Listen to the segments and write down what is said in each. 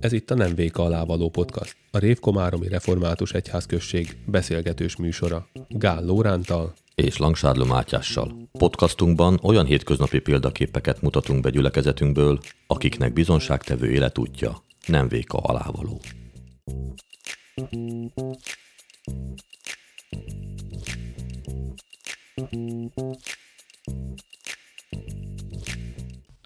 Ez itt a Nem Véka alávaló podcast, a Révkomáromi Református Egyházközség beszélgetős műsora. Gál Lórántal és Langsádló Mátyással. Podcastunkban olyan hétköznapi példaképeket mutatunk be gyülekezetünkből, akiknek bizonságtevő életútja nem véka alávaló.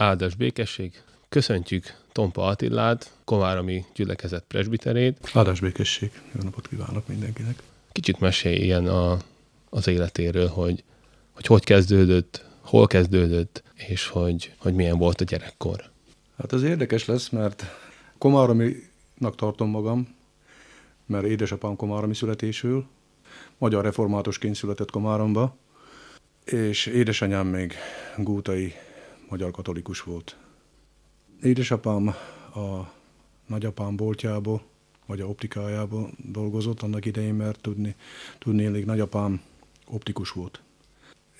Áldás békesség! Köszöntjük Tompa Attillát, Komáromi gyülekezet presbiterét. Áldás békesség! Jó napot kívánok mindenkinek! Kicsit meséljen a, az életéről, hogy, hogy hogy kezdődött, hol kezdődött, és hogy, hogy milyen volt a gyerekkor. Hát ez érdekes lesz, mert Komárominak tartom magam, mert édesapám Komáromi születésül, magyar reformátusként született Komáromba, és édesanyám még gútai magyar katolikus volt. Édesapám a nagyapám boltjába, vagy a optikájába dolgozott annak idején, mert tudni, tudni elég nagyapám optikus volt.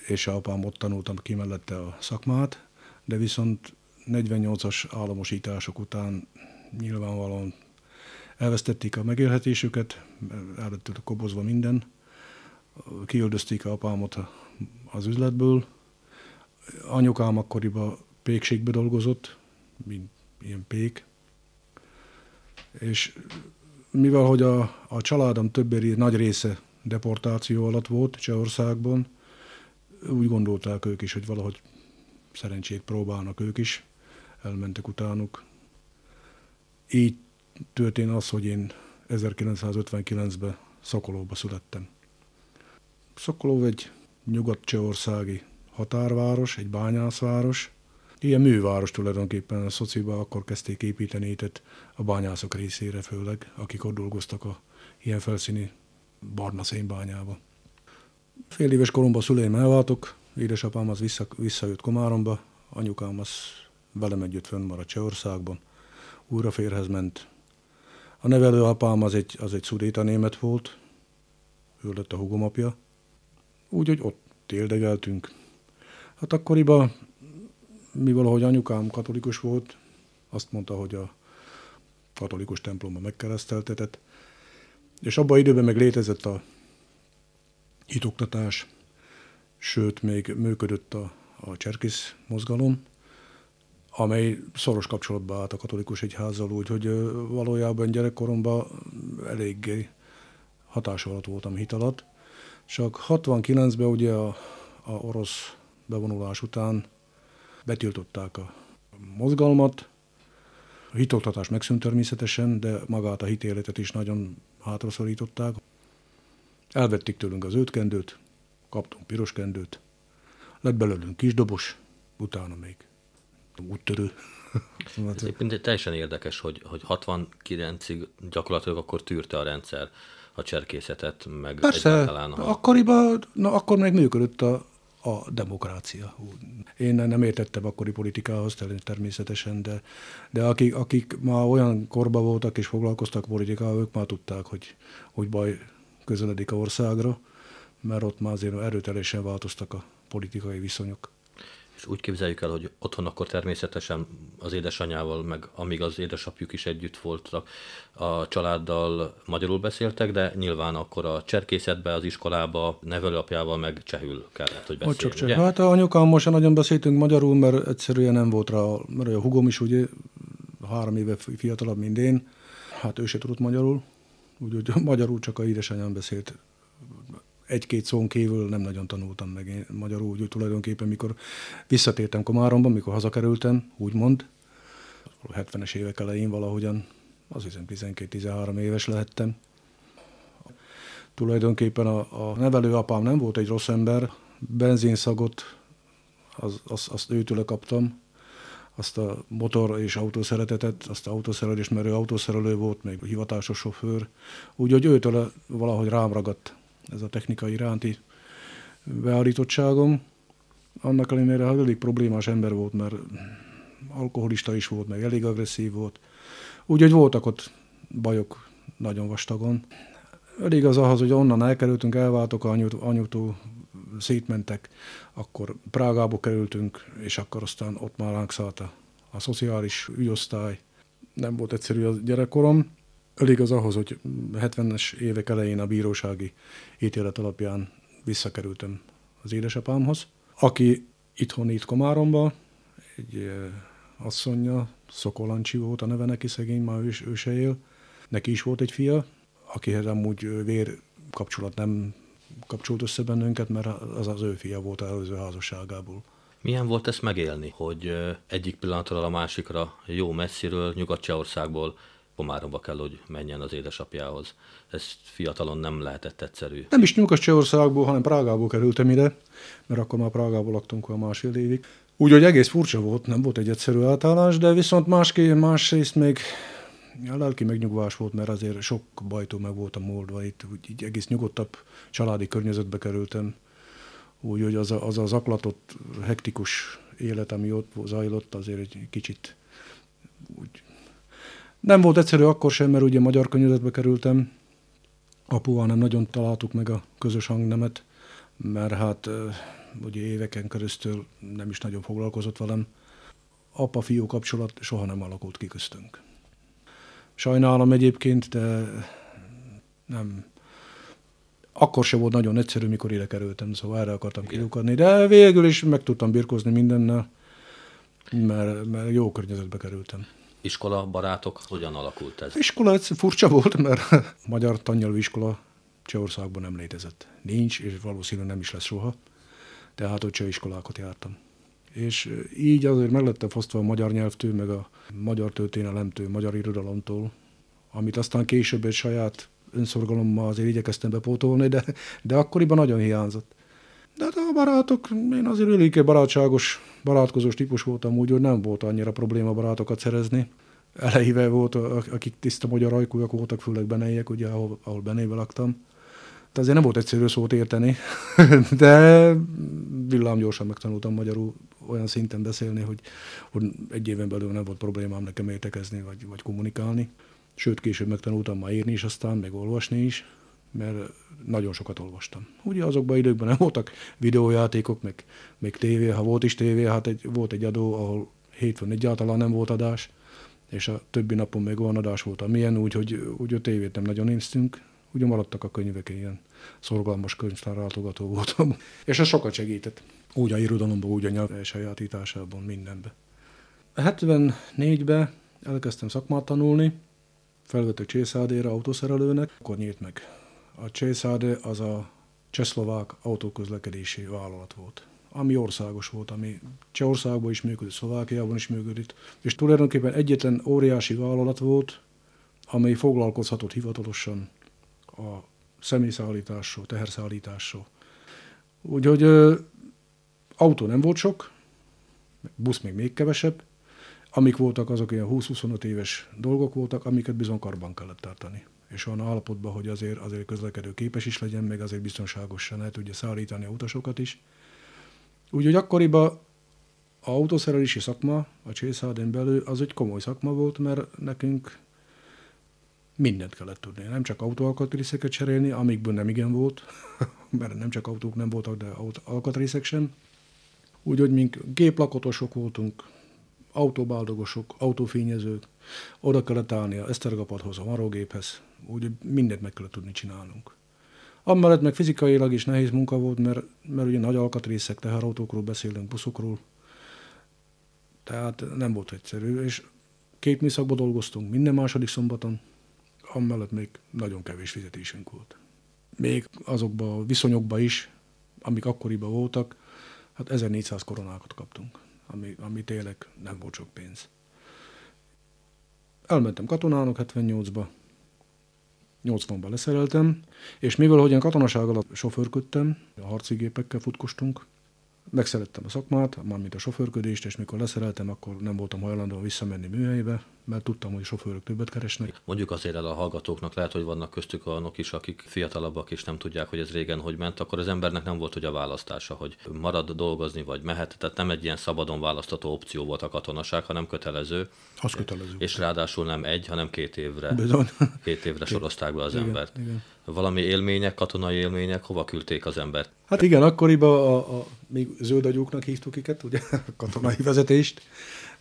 És apám ott tanultam ki mellette a szakmát, de viszont 48-as államosítások után nyilvánvalóan elvesztették a megélhetésüket, el kobozva minden, kiöldözték apámot az üzletből. Anyukám akkoriban pékségbe dolgozott, mint ilyen pék. És mivel hogy a, a családom többé nagy része deportáció alatt volt Csehországban, úgy gondolták ők is, hogy valahogy szerencsét próbálnak ők is, elmentek utánuk. Így történt az, hogy én 1959-ben Szokolóba születtem. Szokoló egy nyugat-csehországi határváros, egy bányászváros, ilyen műváros tulajdonképpen a szociba akkor kezdték építeni itt a bányászok részére főleg, akik ott dolgoztak a ilyen felszíni barna szénbányába. Fél éves koromban szüleim elváltok, édesapám az vissza, visszajött Komáromba, anyukám az velem együtt fönnmaradt Csehországban, újra férhez ment. A nevelőapám az egy, az egy szudéta német volt, ő lett a hugomapja, úgyhogy ott éldegeltünk. Hát akkoriban, mi valahogy anyukám katolikus volt, azt mondta, hogy a katolikus templomban megkereszteltetett, és abban időben meg létezett a hitoktatás, sőt, még működött a, a cserkész mozgalom, amely szoros kapcsolatban állt a katolikus egyházzal, úgyhogy valójában gyerekkoromban eléggé hatás alatt voltam hit alatt. Csak 69-ben ugye a, a orosz bevonulás után betiltották a mozgalmat, a hitoktatás megszűnt természetesen, de magát a hitéletet is nagyon hátraszorították. Elvették tőlünk az ötkendőt, kaptunk piros kendőt, lett belőlünk kisdobos, utána még úttörő. Ez egyébként teljesen érdekes, hogy, hogy 69-ig gyakorlatilag akkor tűrte a rendszer a cserkészetet, meg Persze, egyáltalán a... akkoriban, na, akkor még működött a, a demokrácia. Én nem értettem akkori politikához természetesen, de, de akik, akik már olyan korba voltak és foglalkoztak politikával, ők már tudták, hogy, hogy baj közeledik a országra, mert ott már azért erőteljesen változtak a politikai viszonyok. És úgy képzeljük el, hogy otthon akkor természetesen az édesanyával, meg amíg az édesapjuk is együtt voltak, a családdal magyarul beszéltek, de nyilván akkor a cserkészetbe, az iskolába, nevelőapjával meg csehül kellett, hogy beszélni. Csak cseh. Hát a anyukám most nagyon beszéltünk magyarul, mert egyszerűen nem volt rá, mert a hugom is ugye három éve fiatalabb, mint én, hát ő se tudott magyarul, úgyhogy magyarul csak a édesanyám beszélt egy-két szón kívül nem nagyon tanultam meg én magyarul, úgy tulajdonképpen, mikor visszatértem Komáromba, mikor hazakerültem, úgymond, 70-es évek elején valahogyan, az hiszem 12-13 éves lehettem. Tulajdonképpen a, a nevelőapám nem volt egy rossz ember, benzinszagot, az, az, azt őtőle kaptam, azt a motor és autószeretetet, azt a autószerelés, mert ő autószerelő volt, még hivatásos sofőr, úgyhogy őtől valahogy rám ragadt ez a technika iránti beállítottságom. Annak ellenére hát elég problémás ember volt, mert alkoholista is volt, meg elég agresszív volt. Úgyhogy voltak ott bajok nagyon vastagon. Elég az ahhoz, hogy onnan elkerültünk, elváltok anyut, anyutól, szétmentek, akkor Prágába kerültünk, és akkor aztán ott már ránk szállt a, a szociális ügyosztály. Nem volt egyszerű a gyerekkorom. Elég az ahhoz, hogy 70-es évek elején a bírósági ítélet alapján visszakerültem az édesapámhoz, aki itthon itt Komáromba, egy asszonya, Szokolancsi volt a neve neki, szegény, már ő, ő se él. Neki is volt egy fia, akihez amúgy vér kapcsolat nem kapcsolt össze bennünket, mert az az ő fia volt az előző házasságából. Milyen volt ezt megélni, hogy egyik pillanatról a másikra jó messziről, Nyugat-Csehországból Komáromba kell, hogy menjen az édesapjához. Ez fiatalon nem lehetett egyszerű. Nem is Nyugat-Csehországból, hanem Prágából kerültem ide, mert akkor már Prágából laktunk a másfél évig. Úgyhogy egész furcsa volt, nem volt egy egyszerű átállás, de viszont másképp, másrészt még a lelki megnyugvás volt, mert azért sok bajtól meg voltam moldva, itt úgy, így egész nyugodtabb családi környezetbe kerültem. Úgyhogy az a, az, a zaklatott, hektikus élet, ami ott zajlott, azért egy kicsit úgy... Nem volt egyszerű akkor sem, mert ugye magyar környezetbe kerültem. Apuval nem nagyon találtuk meg a közös hangnemet, mert hát ugye éveken keresztül nem is nagyon foglalkozott velem. Apa-fiú kapcsolat soha nem alakult ki köztünk. Sajnálom egyébként, de nem. Akkor se volt nagyon egyszerű, mikor ide kerültem, szóval erre akartam kilukadni, de végül is meg tudtam birkozni mindennel, mert, mert jó környezetbe kerültem. Iskola, barátok, hogyan alakult ez? Iskola ez furcsa volt, mert magyar tannyelvű iskola Csehországban nem létezett. Nincs, és valószínűleg nem is lesz soha. Tehát ott cseh iskolákat jártam és így azért meg lettem fosztva a magyar nyelvtől, meg a magyar történelemtől, magyar irodalomtól, amit aztán később egy saját önszorgalommal azért igyekeztem bepótolni, de, de akkoriban nagyon hiányzott. De hát a barátok, én azért elég barátságos, barátkozós típus voltam, úgy, hogy nem volt annyira probléma barátokat szerezni. Elejével volt, akik tiszta magyar ajkúak voltak, főleg benejek, ugye, ahol, ahol benéve laktam de azért nem volt egyszerű szót érteni, de villámgyorsan megtanultam magyarul olyan szinten beszélni, hogy, hogy egy éven belül nem volt problémám nekem értekezni vagy, vagy kommunikálni. Sőt, később megtanultam már írni is aztán, meg olvasni is, mert nagyon sokat olvastam. Ugye azokban időkben nem voltak videójátékok, meg, meg tévé, ha volt is tévé, hát egy, volt egy adó, ahol hétfőn egyáltalán nem volt adás, és a többi napon még olyan adás volt, amilyen, úgyhogy úgy a tévét nem nagyon néztünk, ugye maradtak a könyvek, ilyen szorgalmas könyvtárlátogató voltam, és ez sokat segített. Úgy a irodalomban, úgy a nyelv sajátításában, mindenbe. 74-ben elkezdtem szakmát tanulni, felvettek Csészádéra autószerelőnek, akkor nyílt meg. A Csészádé az a csehszlovák autóközlekedési vállalat volt ami országos volt, ami Csehországban is működött, Szlovákiában is működött, és tulajdonképpen egyetlen óriási vállalat volt, amely foglalkozhatott hivatalosan a személyszállításról, teherszállításról. Úgyhogy ö, autó nem volt sok, busz még még kevesebb, amik voltak, azok ilyen 20-25 éves dolgok voltak, amiket bizony karban kellett tartani. És olyan állapotban, hogy azért, azért közlekedő képes is legyen, meg azért biztonságosan lehet tudja szállítani a utasokat is. Úgyhogy akkoriban a autószerelési szakma, a Csészádén belül, az egy komoly szakma volt, mert nekünk mindent kellett tudni. Nem csak autóalkatrészeket cserélni, amikből nem igen volt, mert nem csak autók nem voltak, de alkatrészek sem. Úgyhogy mink géplakotosok voltunk, autóbáldogosok, autófényezők, oda kellett állni a esztergapadhoz, a marógéphez, úgy mindent meg kellett tudni csinálnunk. Amellett meg fizikailag is nehéz munka volt, mert, mert ugye nagy alkatrészek, teherautókról beszélünk, buszokról, tehát nem volt egyszerű, és két műszakban dolgoztunk minden második szombaton, amellett még nagyon kevés fizetésünk volt. Még azokban a viszonyokban is, amik akkoriban voltak, hát 1400 koronákat kaptunk, ami, ami tényleg nem volt sok pénz. Elmentem katonának 78-ba, 80-ban leszereltem, és mivel hogy én katonaság alatt sofőrködtem, a harci gépekkel futkostunk, megszerettem a szakmát, mármint a sofőrködést, és mikor leszereltem, akkor nem voltam hajlandó visszamenni műhelybe, mert tudtam, hogy sofőrök többet keresnek. Mondjuk azért el a hallgatóknak, lehet, hogy vannak köztük olyanok is, akik fiatalabbak és nem tudják, hogy ez régen hogy ment, akkor az embernek nem volt hogy a választása, hogy marad dolgozni, vagy mehet. Tehát nem egy ilyen szabadon választható opció volt a katonaság, hanem kötelező. Az kötelező. És ráadásul nem egy, hanem két évre. Bizony. Két évre sorozták be az Igen, embert. igen. Valami élmények, katonai élmények, hova küldték az embert? Hát igen, akkoriban a, a még zöldagyúknak hívtuk őket, ugye, a katonai vezetést.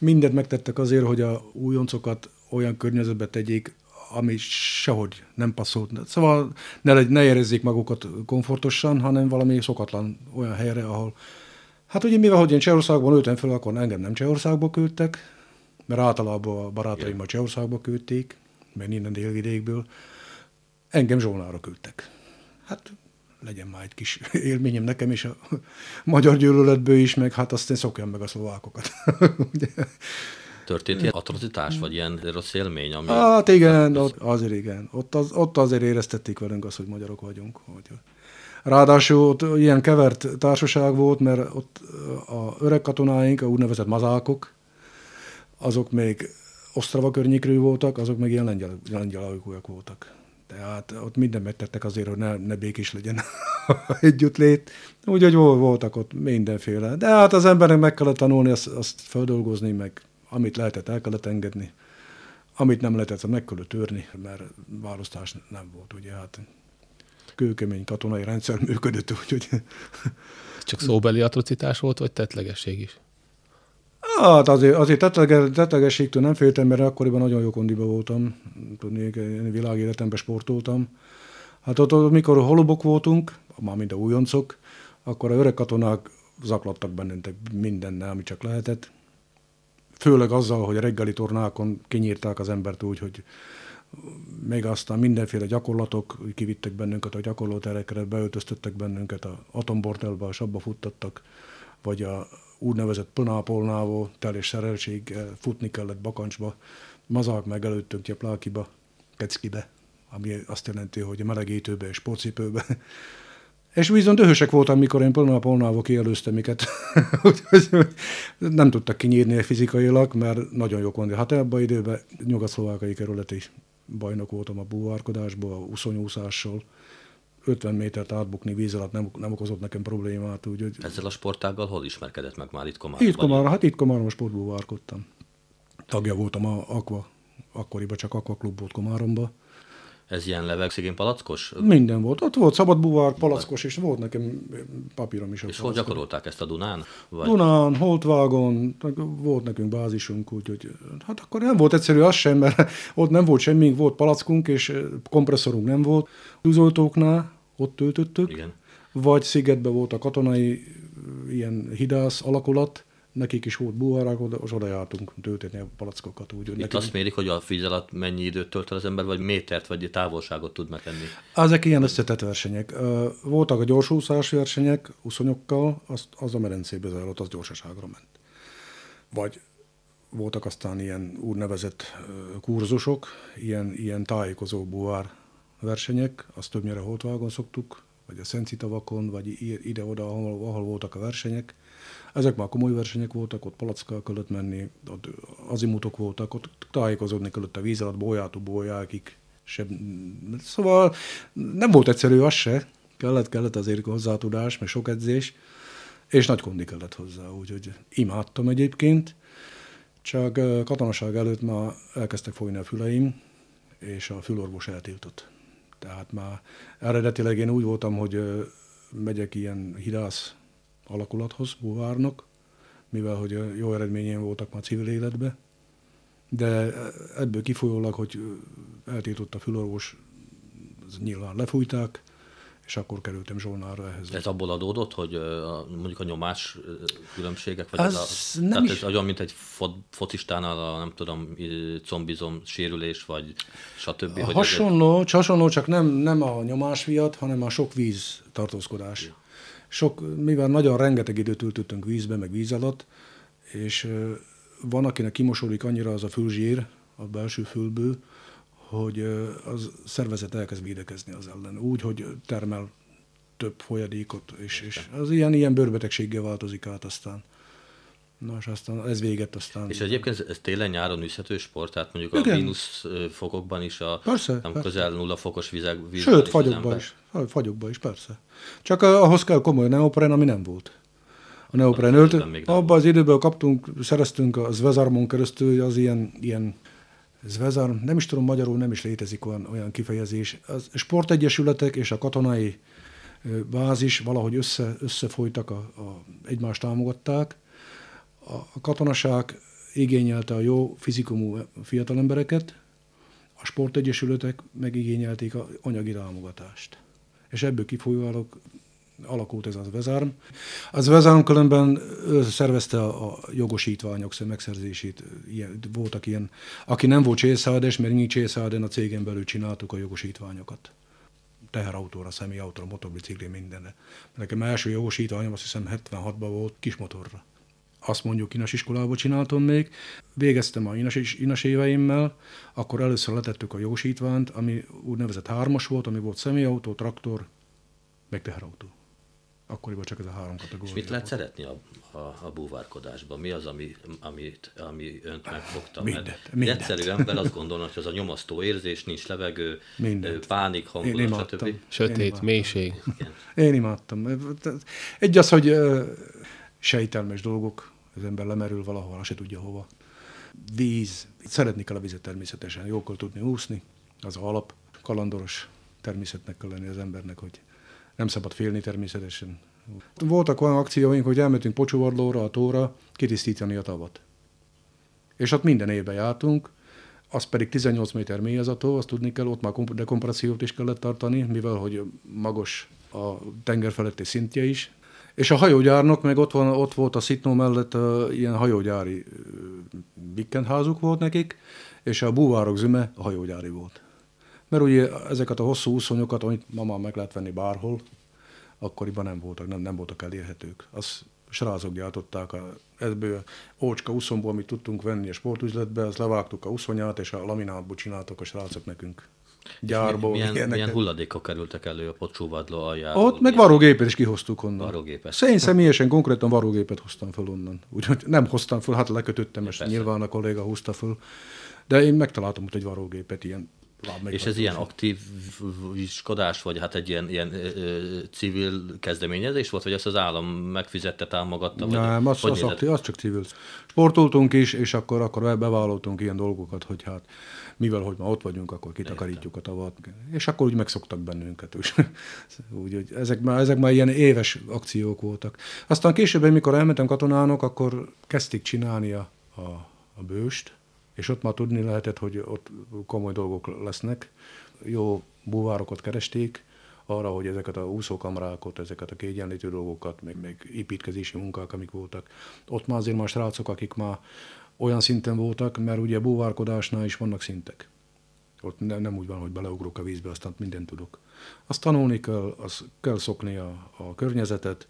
Mindent megtettek azért, hogy a újoncokat olyan környezetbe tegyék, ami sehogy nem passzolt. Szóval ne, legy- ne érezzék magukat komfortosan, hanem valami szokatlan olyan helyre, ahol... Hát ugye mivel, hogy én Csehországban ültem fel, akkor engem nem Csehországba küldtek, mert általában a barátaim a Csehországba küldték, meg innen délvidékből. Engem Zsolnára küldtek. Hát legyen már egy kis élményem nekem is a magyar gyűlöletből is, meg hát aztán szokjam meg a szlovákokat. Ugye? Történt ilyen atrocitás, vagy ilyen rossz élmény? Ami... Hát igen, ott, azért igen. Ott, az, ott azért éreztették velünk azt, hogy magyarok vagyunk. Hogy Ráadásul ott ilyen kevert társaság volt, mert ott a öreg katonáink, a úgynevezett mazákok, azok még Osztrava környékről voltak, azok meg ilyen lengyel, lengyel voltak. Tehát ott mindent megtettek azért, hogy ne, ne békés legyen együttlét. Úgyhogy vol- voltak ott mindenféle. De hát az embernek meg kellett tanulni, azt, azt feldolgozni, meg amit lehetett, el kellett engedni. Amit nem lehetett, meg kellett törni, mert választás nem volt, ugye hát kőkemény katonai rendszer működött, úgyhogy Ez csak szóbeli atrocitás volt, vagy tettlegesség is? Hát azért, azért tetlege, tetlegességtől nem féltem, mert akkoriban nagyon jó kondiba voltam. Tudni, én világéletemben sportoltam. Hát ott, ott, mikor holubok voltunk, már mind a újoncok, akkor a öreg katonák zaklattak bennünket mindennel, ami csak lehetett. Főleg azzal, hogy a reggeli tornákon kinyírták az embert úgy, hogy még aztán mindenféle gyakorlatok, kivittek bennünket a gyakorlóterekre, beöltöztöttek bennünket a atombortelbe, a sabba futtattak, vagy a úgynevezett pönápolnával, teljes szereltséggel futni kellett bakancsba, mazák meg előttünk Tyeplákiba, Keckibe, ami azt jelenti, hogy melegítőbe és sportcipőbe. És viszont dühösek voltam, mikor én pölnapolnával kielőztem. Úgyhogy nem tudtak kinyírni fizikailag, mert nagyon jó kondi. Hát ebben időben nyugat-szlovákai kerületi bajnok voltam a búvárkodásból, a uszonyúszással. 50 métert átbukni víz alatt nem, nem okozott nekem problémát. Úgyhogy Ezzel a sportággal hol ismerkedett meg már itt Komárban? itt Komára, hát itt Komáron a sportbúvárkodtam. Tagja voltam a Aqua, akkoriban csak Aqua klub volt Komáromba. Ez ilyen levegszigén palackos? Minden volt. Ott volt szabadbúvár, palackos, és volt nekem papírom is. És hol gyakorolták ezt a Dunán? Vagy Dunán, Holtvágon, volt nekünk bázisunk, úgyhogy hát akkor nem volt egyszerű az sem, mert ott nem volt semmi, volt palackunk, és kompresszorunk nem volt. Tűzoltóknál ott töltöttük, Igen. vagy szigetben volt a katonai ilyen hidász alakulat, nekik is volt búvárák, és oda jártunk tölteni a palackokat. Úgy, Itt nekik... azt mérik, hogy a víz alatt mennyi időt tölt el az ember, vagy métert, vagy távolságot tud megtenni. Ezek ilyen összetett versenyek. Voltak a gyorsúszás versenyek, uszonyokkal, az, az a medencébe zajlott, az gyorsaságra ment. Vagy voltak aztán ilyen úgynevezett ö, kurzusok, ilyen, ilyen tájékozó búvár versenyek, azt többnyire Holtvágon szoktuk, vagy a Szenci tavakon, vagy ide-oda, ahol, ahol voltak a versenyek. Ezek már komoly versenyek voltak, ott palackkal kellett menni, ott azimutok voltak, ott tájékozódni kellett a víz alatt, bolyától bolyákig. Szóval nem volt egyszerű az se, kellett, kellett azért hozzátudás, meg sok edzés, és nagy kondi kellett hozzá, úgyhogy imádtam egyébként, csak katonaság előtt már elkezdtek folyni a füleim, és a fülorvos eltiltott. Tehát már eredetileg én úgy voltam, hogy megyek ilyen hidász alakulathoz, búvárnak, mivel hogy jó eredményeim voltak már civil életbe, de ebből kifolyólag, hogy eltiltott a fülorvos, nyilván lefújták, és akkor kerültem Zsolnára ehhez. Ez abból adódott, hogy a, mondjuk a nyomás különbségek, vagy Az ez a, nem tehát is- ez olyan, mint egy fo, focistánál a, nem tudom, combizom sérülés, vagy stb. hogy ez egy- Hasonló, hasonló, csak nem, nem a nyomás miatt, hanem a sok víz tartózkodás. Sok, mivel nagyon rengeteg időt töltöttünk vízbe, meg víz alatt, és van, akinek kimosódik annyira az a fülzsír a belső fülből, hogy az szervezet elkezd védekezni az ellen. Úgy, hogy termel több folyadékot, és, és az ilyen, ilyen bőrbetegséggel változik át aztán. Na, és aztán ez véget aztán. És egyébként ez télen-nyáron üzhető sport, tehát mondjuk Igen. a mínusz fokokban is a Persze, nem persze. közel nulla fokos vizek, vízben Sőt, az fagyokba ember- is. Fagyokba is, persze. Csak ahhoz kell komoly neopren, ami nem volt. A neopren Az ölt, abban az időben kaptunk, szereztünk a Zvezarmon keresztül, az ilyen, ilyen Zvezarm, nem is tudom magyarul, nem is létezik olyan, olyan kifejezés. Az sportegyesületek és a katonai bázis valahogy össze, összefolytak, a, a, egymást támogatták. A, a katonaság igényelte a jó fizikumú fiatalembereket, a sportegyesületek megigényelték a anyagi támogatást. És ebből kifolyólag alakult ez az Vezárm. Az Vezárm különben szervezte a, jogosítványok megszerzését. Ilyen, voltak ilyen, aki nem volt csészádes, mert mi csészáden a cégen belül csináltuk a jogosítványokat. Teherautóra, személyautóra, motorbicikli, mindenre. Nekem első jogosítványom azt hiszem 76-ban volt kismotorra azt mondjuk inas iskolába csináltam még, végeztem a inas, inas éveimmel, akkor először letettük a jogosítványt, ami úgynevezett hármas volt, ami volt személyautó, traktor, meg teherautó. Akkoriban csak ez a három kategória. És mit lehet volt. szeretni a, a, a búvárkodásban? Mi az, ami, amit, ami önt megfogta? Mindent, Mert mindent. egyszerű ember azt gondolna, hogy az a nyomasztó érzés, nincs levegő, Mindent. pánik, Én hangulat, stb. Én Sötét, imádtam. mélység. Én imádtam. Egy az, hogy sejtelmes dolgok, az ember lemerül valahol, azt se tudja hova. Víz, szeretni kell a vizet természetesen, jó kell tudni úszni, az alap. Kalandoros természetnek kell lenni az embernek, hogy nem szabad félni természetesen. Voltak olyan akcióink, hogy elmentünk Pocsovardlóra, a tóra, kitisztítani a tavat. És ott minden évben jártunk, az pedig 18 méter mély az a tó, azt tudni kell, ott már komp- dekompressziót is kellett tartani, mivel hogy magos a tenger feletti szintje is. És a hajógyárnak meg ott, van, ott volt a Szitnó mellett uh, ilyen hajógyári uh, bikkentházuk volt nekik, és a búvárok züme a hajógyári volt. Mert ugye ezeket a hosszú úszonyokat, amit ma már meg lehet venni bárhol, akkoriban nem voltak, nem, nem voltak elérhetők. Az srácok gyártották, a, ebből ócska uszomból, amit tudtunk venni a sportüzletbe, azt levágtuk a uszonyát, és a laminátból csináltak a srácok nekünk. Gyárból. milyen, ilyeneket. milyen hulladékok kerültek elő a pocsúvadló aljáról? Ott meg varrógépet is kihoztuk onnan. Varrógépet. Én személyesen konkrétan varrógépet hoztam fel onnan. Úgyhogy nem hoztam fel, hát lekötöttem, és nyilván a kolléga hozta föl. De én megtaláltam ott egy varrógépet, ilyen láb És ez ilyen aktíviskodás, vagy hát egy ilyen, ilyen ö, civil kezdeményezés volt, vagy ezt az állam megfizette, támogatta? Vagy Nem, az, az, aktív, az csak civil. Sportoltunk is, és akkor, akkor bevállaltunk ilyen dolgokat, hogy hát mivel, hogy ma ott vagyunk, akkor kitakarítjuk a tavat. És akkor úgy megszoktak bennünket. Úgy, úgy hogy ezek, már, ezek már ilyen éves akciók voltak. Aztán később, amikor elmentem katonának, akkor kezdték csinálni a, a, a bőst, és ott már tudni lehetett, hogy ott komoly dolgok lesznek. Jó búvárokat keresték, arra, hogy ezeket a úszókamrákat, ezeket a kiegyenlítő dolgokat, meg, meg építkezési munkák, amik voltak. Ott már azért már srácok, akik már olyan szinten voltak, mert ugye búvárkodásnál is vannak szintek. Ott nem, nem úgy van, hogy beleugrok a vízbe, aztán mindent tudok. Azt tanulni kell, az kell szokni a, a környezetet,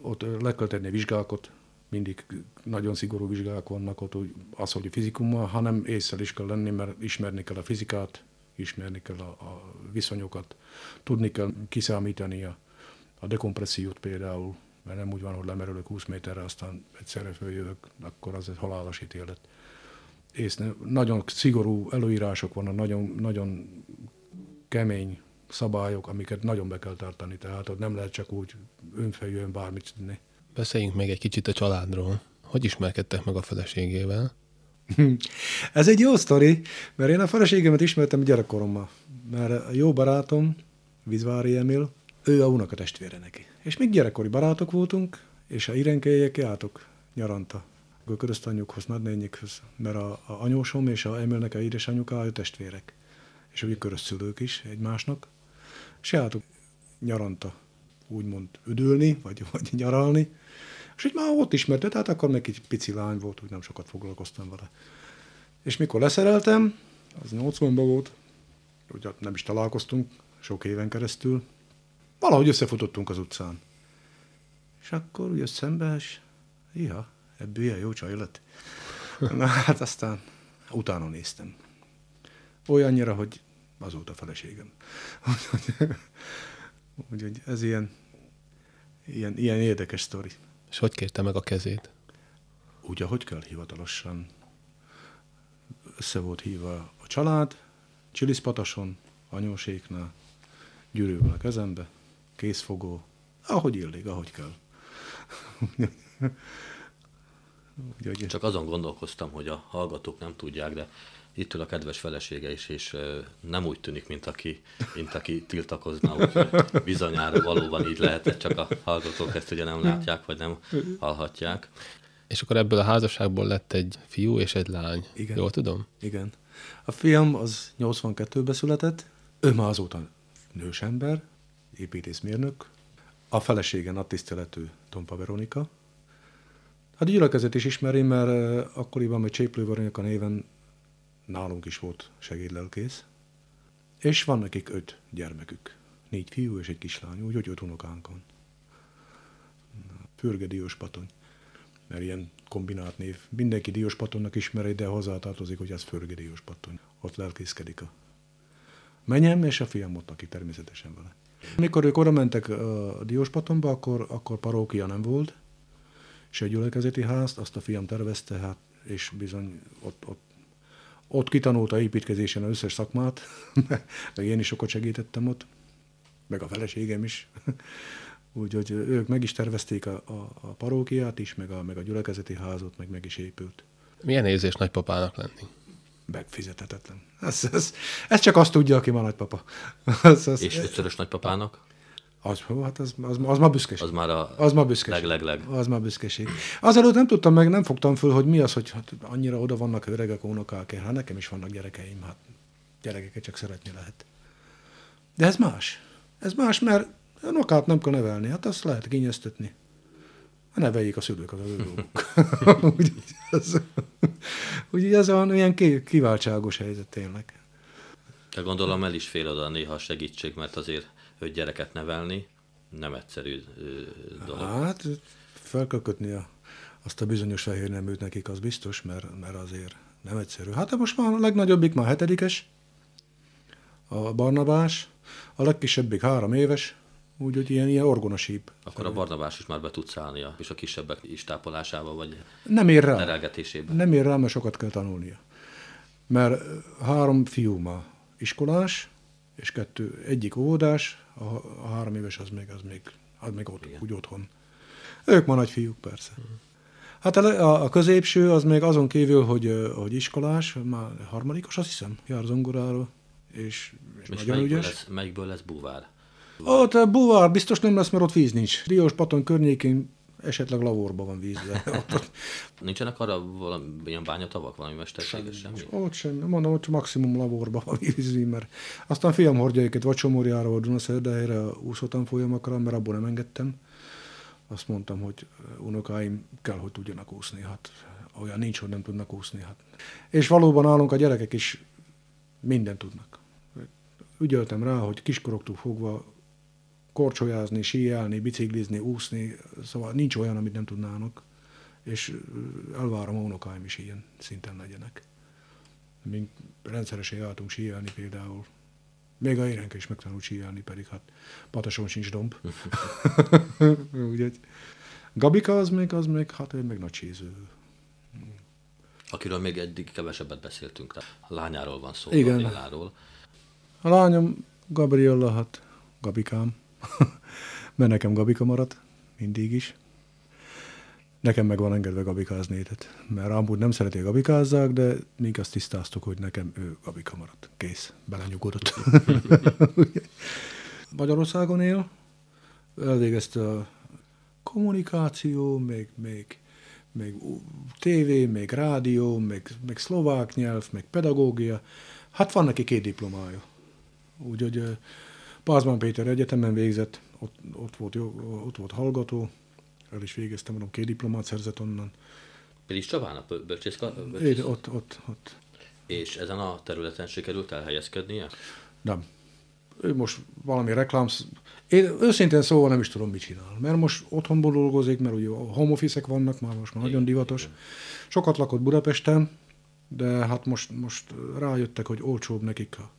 ott le kell tenni vizsgákat, mindig nagyon szigorú vizsgák vannak ott, úgy hogy fizikummal, hanem észre is kell lenni, mert ismerni kell a fizikát, ismerni kell a, a viszonyokat, tudni kell kiszámítani a, a dekompressziót például, mert nem úgy van, hogy lemerülök 20 méterre, aztán egyszerre följövök, akkor az egy halálos ítélet. És nagyon szigorú előírások vannak, nagyon, nagyon kemény szabályok, amiket nagyon be kell tartani, tehát ott nem lehet csak úgy önfejűen bármit tenni. Beszéljünk még egy kicsit a családról. Hogy ismerkedtek meg a feleségével? Ez egy jó sztori, mert én a feleségemet ismertem gyerekkoromban. Mert a jó barátom, Vizvári Emil, ő a unokatestvére neki. És még gyerekkori barátok voltunk, és a irenkéjek jártok nyaranta a köröztanyjukhoz, nagynényikhoz, mert a, a anyósom és a Emilnek a édesanyukája testvérek. És ugye körözszülők is egymásnak. És jártok nyaranta úgymond üdülni, vagy, vagy nyaralni. És így már ott ismerte, tehát akkor meg egy pici lány volt, úgy nem sokat foglalkoztam vele. És mikor leszereltem, az 80-ban volt, ugye nem is találkoztunk sok éven keresztül, valahogy összefutottunk az utcán. És akkor úgy szembe, és ja, ebből ilyen jó csaj lett. Na hát aztán utána néztem. Olyannyira, hogy azóta feleségem. Úgyhogy, ez ilyen, ilyen, ilyen érdekes sztori. És hogy kérte meg a kezét? úgy, ahogy kell hivatalosan. Össze volt hívva a család, Csiliszpatason, anyóséknál, gyűrűvel a kezembe, készfogó, ahogy illik, ahogy kell. Úgyhogy... Csak azon gondolkoztam, hogy a hallgatók nem tudják, de itt ül a kedves felesége is, és nem úgy tűnik, mint aki, mint aki tiltakozna, úgyhogy bizonyára valóban így lehetett, csak a hallgatók ezt ugye nem látják, vagy nem hallhatják. És akkor ebből a házasságból lett egy fiú és egy lány. Igen. Jól tudom? Igen. A fiam az 82-ben született, ő már azóta nős ember, építészmérnök, a felesége nagy tiszteletű Tompa Veronika. Hát gyülekezet is ismeri, mert akkoriban még Cséplő Veronika néven nálunk is volt segédlelkész. És van nekik öt gyermekük. Négy fiú és egy kislány, úgyhogy öt unokánk van. Pürge Diós Patony. Mert ilyen kombinált név. Mindenki Diós Patonnak ismeri, de hozzátartozik, hogy ez Pürge Diós Patony. Ott lelkészkedik a menyem, és a fiam ott, aki természetesen vele. Mikor ők oda mentek a Dióspatonba, akkor, akkor parókia nem volt, és egy gyülekezeti házt, azt a fiam tervezte, hát, és bizony ott, ott, ott kitanulta építkezésen az összes szakmát, meg én is sokat segítettem ott, meg a feleségem is. Úgyhogy ők meg is tervezték a, a, a parókiát is, meg a, meg a gyülekezeti házat, meg meg is épült. Milyen érzés nagypapának lenni? megfizethetetlen. Ez, ez, ez csak azt tudja, aki ma nagypapa. Ez, ez, És ötszörös nagypapának? Az, hát az, az, az ma büszkeség. Az már a az ma büszkeség. leg, leg, leg. Az ma büszkeség. Azelőtt nem tudtam meg, nem fogtam föl, hogy mi az, hogy hát annyira oda vannak öregek, unokák. Hát nekem is vannak gyerekeim, hát gyerekeket csak szeretni lehet. De ez más. Ez más, mert unokát nem kell nevelni, hát azt lehet kényeztetni neveljék a szülők az ő dolguk. úgyhogy ez, úgy ez olyan ilyen kiváltságos helyzet tényleg. De gondolom el is fél oda néha a segítség, mert azért öt gyereket nevelni nem egyszerű dolog. Hát fel kell kötni a, azt a bizonyos fehér neműt nekik, az biztos, mert, mert azért nem egyszerű. Hát most már a legnagyobbik már hetedikes, a Barnabás, a legkisebbik három éves, Úgyhogy ilyen, ilyen orgonasíp. Akkor a Barnabás is már be tudsz állni, és a kisebbek is tápolásába, vagy nem ér rá. Nem ér rá, mert sokat kell tanulnia. Mert három fiú ma iskolás, és kettő, egyik óvodás, a, a három éves az még, az még, az még ott, úgy otthon. Ők ma nagy fiúk, persze. Uh-huh. Hát a, a középső az még azon kívül, hogy, hogy iskolás, már harmadikos, azt hiszem, jár zongoráról, és, és, és nagyon ügyes. Lesz, melyikből lesz buvár? Ott a buvár biztos nem lesz, mert ott víz nincs. Diós Paton környékén esetleg lavorban van víz. De ott, Nincsenek arra valamilyen bányatavak, valami mesterséges semmi? Ott sem. Mondom, hogy maximum laborban van víz, mert aztán fiam hordja őket vagy Csomóriára, vagy Dunaszerdehelyre úszótan folyamakra, mert abból nem engedtem. Azt mondtam, hogy unokáim kell, hogy tudjanak úszni. Hát olyan nincs, hogy nem tudnak úszni. Hát. És valóban állunk a gyerekek is mindent tudnak. Ügyöltem rá, hogy kiskoroktól fogva korcsolyázni, síelni, biciklizni, úszni, szóval nincs olyan, amit nem tudnának, és elvárom a unokáim is ilyen szinten legyenek. Mi rendszeresen jártunk síelni például. Még a érenke is megtanult síelni, pedig hát Patason sincs domb. Úgyhogy Gabika az még, az még, hát ő még nagy síző. Akiről még eddig kevesebbet beszéltünk, tehát a lányáról van szó, Igen. Gabrieláról. A lányom Gabriella, hát Gabikám. mert nekem Gabika maradt, mindig is. Nekem meg van engedve gabikázni étet, mert amúgy nem szereti gabikázzák, de mink azt tisztáztuk, hogy nekem ő Gabika maradt. Kész, belenyugodott. Magyarországon él, elvégezte a kommunikáció, még, még, még tévé, még rádió, még, még szlovák nyelv, még pedagógia. Hát van neki két diplomája. Úgyhogy Pázmán Péter Egyetemen végzett, ott, ott, volt, jó, ott volt hallgató, el is végeztem, mondom, két diplomát szerzett onnan. Pilis Csabának bölcsészka? Én, ott, ott, ott. És ezen a területen sikerült elhelyezkednie? Nem. Ő most valami reklám... Én őszintén szóval nem is tudom, mit csinál. Mert most otthonból dolgozik, mert ugye a home vannak, már most már nagyon divatos. Sokat lakott Budapesten, de hát most, most rájöttek, hogy olcsóbb nekik a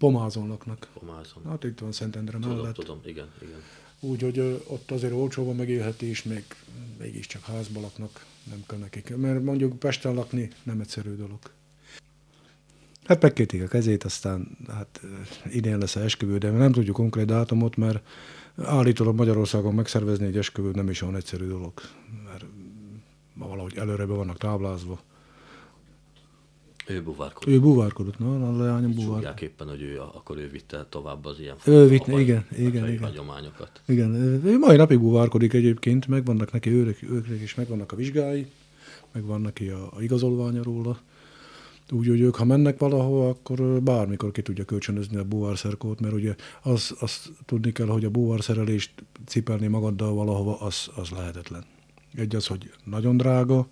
Pomázon laknak. Pomázon. Hát itt van Szentendre Tudom, mellett. tudom, igen, igen. Úgyhogy ö, ott azért olcsóbb a megélhetés, meg mégiscsak házba laknak, nem kell nekik. Mert mondjuk Pesten lakni nem egyszerű dolog. Hát megkérték a kezét, aztán hát idén lesz a esküvő, de nem tudjuk konkrét dátumot, mert állítólag Magyarországon megszervezni egy esküvőt nem is olyan egyszerű dolog, mert valahogy előre be vannak táblázva. Ő buvárkodik. Ő buvárkodott, na, a leányom buvárkodott. Éppen, hogy ő, akkor ő vitte tovább az ilyen Ő vitte, hagy- igen, igen, igen. hagyományokat. Igen, ő mai napig buvárkodik egyébként, megvannak neki őrök, őrök is, megvannak a vizsgái, megvan neki a, a igazolványa róla. Úgyhogy ők, ha mennek valahova, akkor bármikor ki tudja kölcsönözni a búvárszerkót, mert ugye az, azt tudni kell, hogy a búvárszerelést cipelni magaddal valahova, az, az lehetetlen. Egy az, hogy nagyon drága,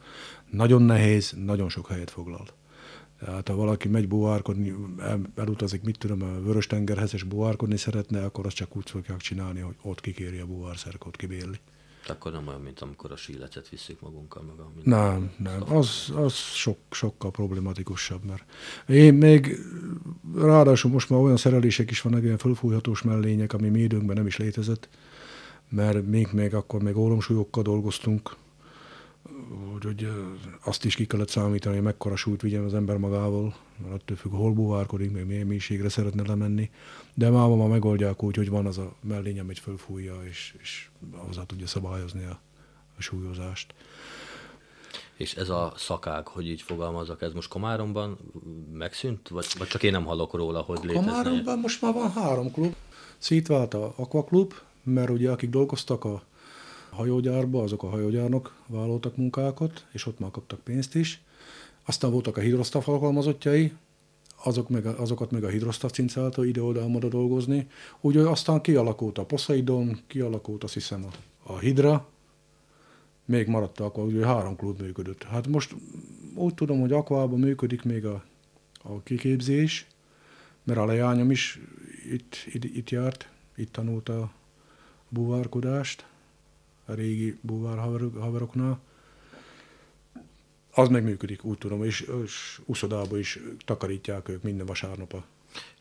nagyon nehéz, nagyon sok helyet foglal. Tehát ha valaki megy búvárkodni, el, elutazik, mit tudom, a Vörös-tengerhez, és búvárkodni szeretne, akkor azt csak úgy fogják csinálni, hogy ott kikéri a búvárszerkót, kibérli. Tehát akkor nem olyan, mint amikor a sílecet visszük magunkkal, meg a. Nem, nem, az, az sok, sokkal problematikusabb, mert én még ráadásul most már olyan szerelések is vannak, ilyen fölfújhatós mellények, ami mi időnkben nem is létezett, mert még, még akkor még ólomsúlyokkal dolgoztunk, úgyhogy azt is ki kellett számítani, hogy mekkora súlyt vigyen az ember magával, mert attól függ, hol búvárkodik, meg milyen mélységre szeretne lemenni. De már ma megoldják úgy, hogy van az a mellény, amit fölfújja, és, és hozzá tudja szabályozni a, a súlyozást. És ez a szakág, hogy így fogalmazok, ez most Komáromban megszűnt? Vagy, vagy csak én nem hallok róla, hogy létezne? Komáromban most már van három klub. Szétvált a Aquaklub, mert ugye akik dolgoztak a hajógyárba, azok a hajógyárnok vállaltak munkákat, és ott már kaptak pénzt is. Aztán voltak a hidrosztav alkalmazottjai, azok meg, azokat meg a hidrosztav cincálta ide-oda-amoda dolgozni. Úgyhogy aztán kialakult a Poseidon, kialakult azt hiszem a, a Hidra, még maradt akkor, ugye három klub működött. Hát most úgy tudom, hogy Aquában működik még a, a kiképzés, mert a leányom is itt, itt, itt járt, itt tanulta a búvárkodást, a régi búvár haverok- haveroknál. Az meg működik, úgy tudom, és, és uszodába is takarítják ők minden vasárnap. a-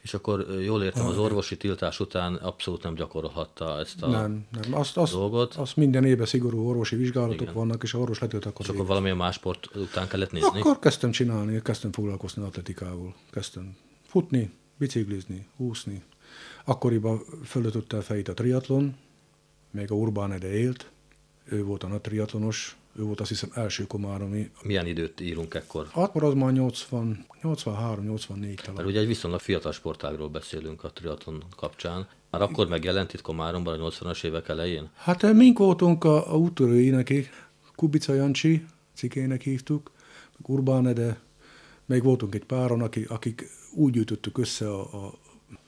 És akkor jól értem, az orvosi tiltás után abszolút nem gyakorolhatta ezt a... Nem, nem. Azt, azt, dolgot. azt minden évben szigorú orvosi vizsgálatok Igen. Vannak, és a orvos letölt akkor. És akkor valamilyen más sport után kellett nézni? Akkor kezdtem csinálni, kezdtem foglalkozni atletikával. Kezdtem futni, biciklizni, úszni. Akkoriban fölötötte a fejét a triatlon, még a Urbán Ede élt, ő volt a nagy triatlonos, ő volt azt hiszem első komáromi. Milyen időt írunk ekkor? Akkor az már 80, 83-84 talán. Mert ugye egy viszonylag fiatal sportágról beszélünk a triatlon kapcsán. Már akkor megjelent itt Komáromban a 80-as évek elején? Hát eh, mink voltunk a, a úttörői neki, Kubica Jancsi, cikének hívtuk, meg Urbán Ede, még voltunk egy páron, akik, akik úgy gyűjtöttük össze a, a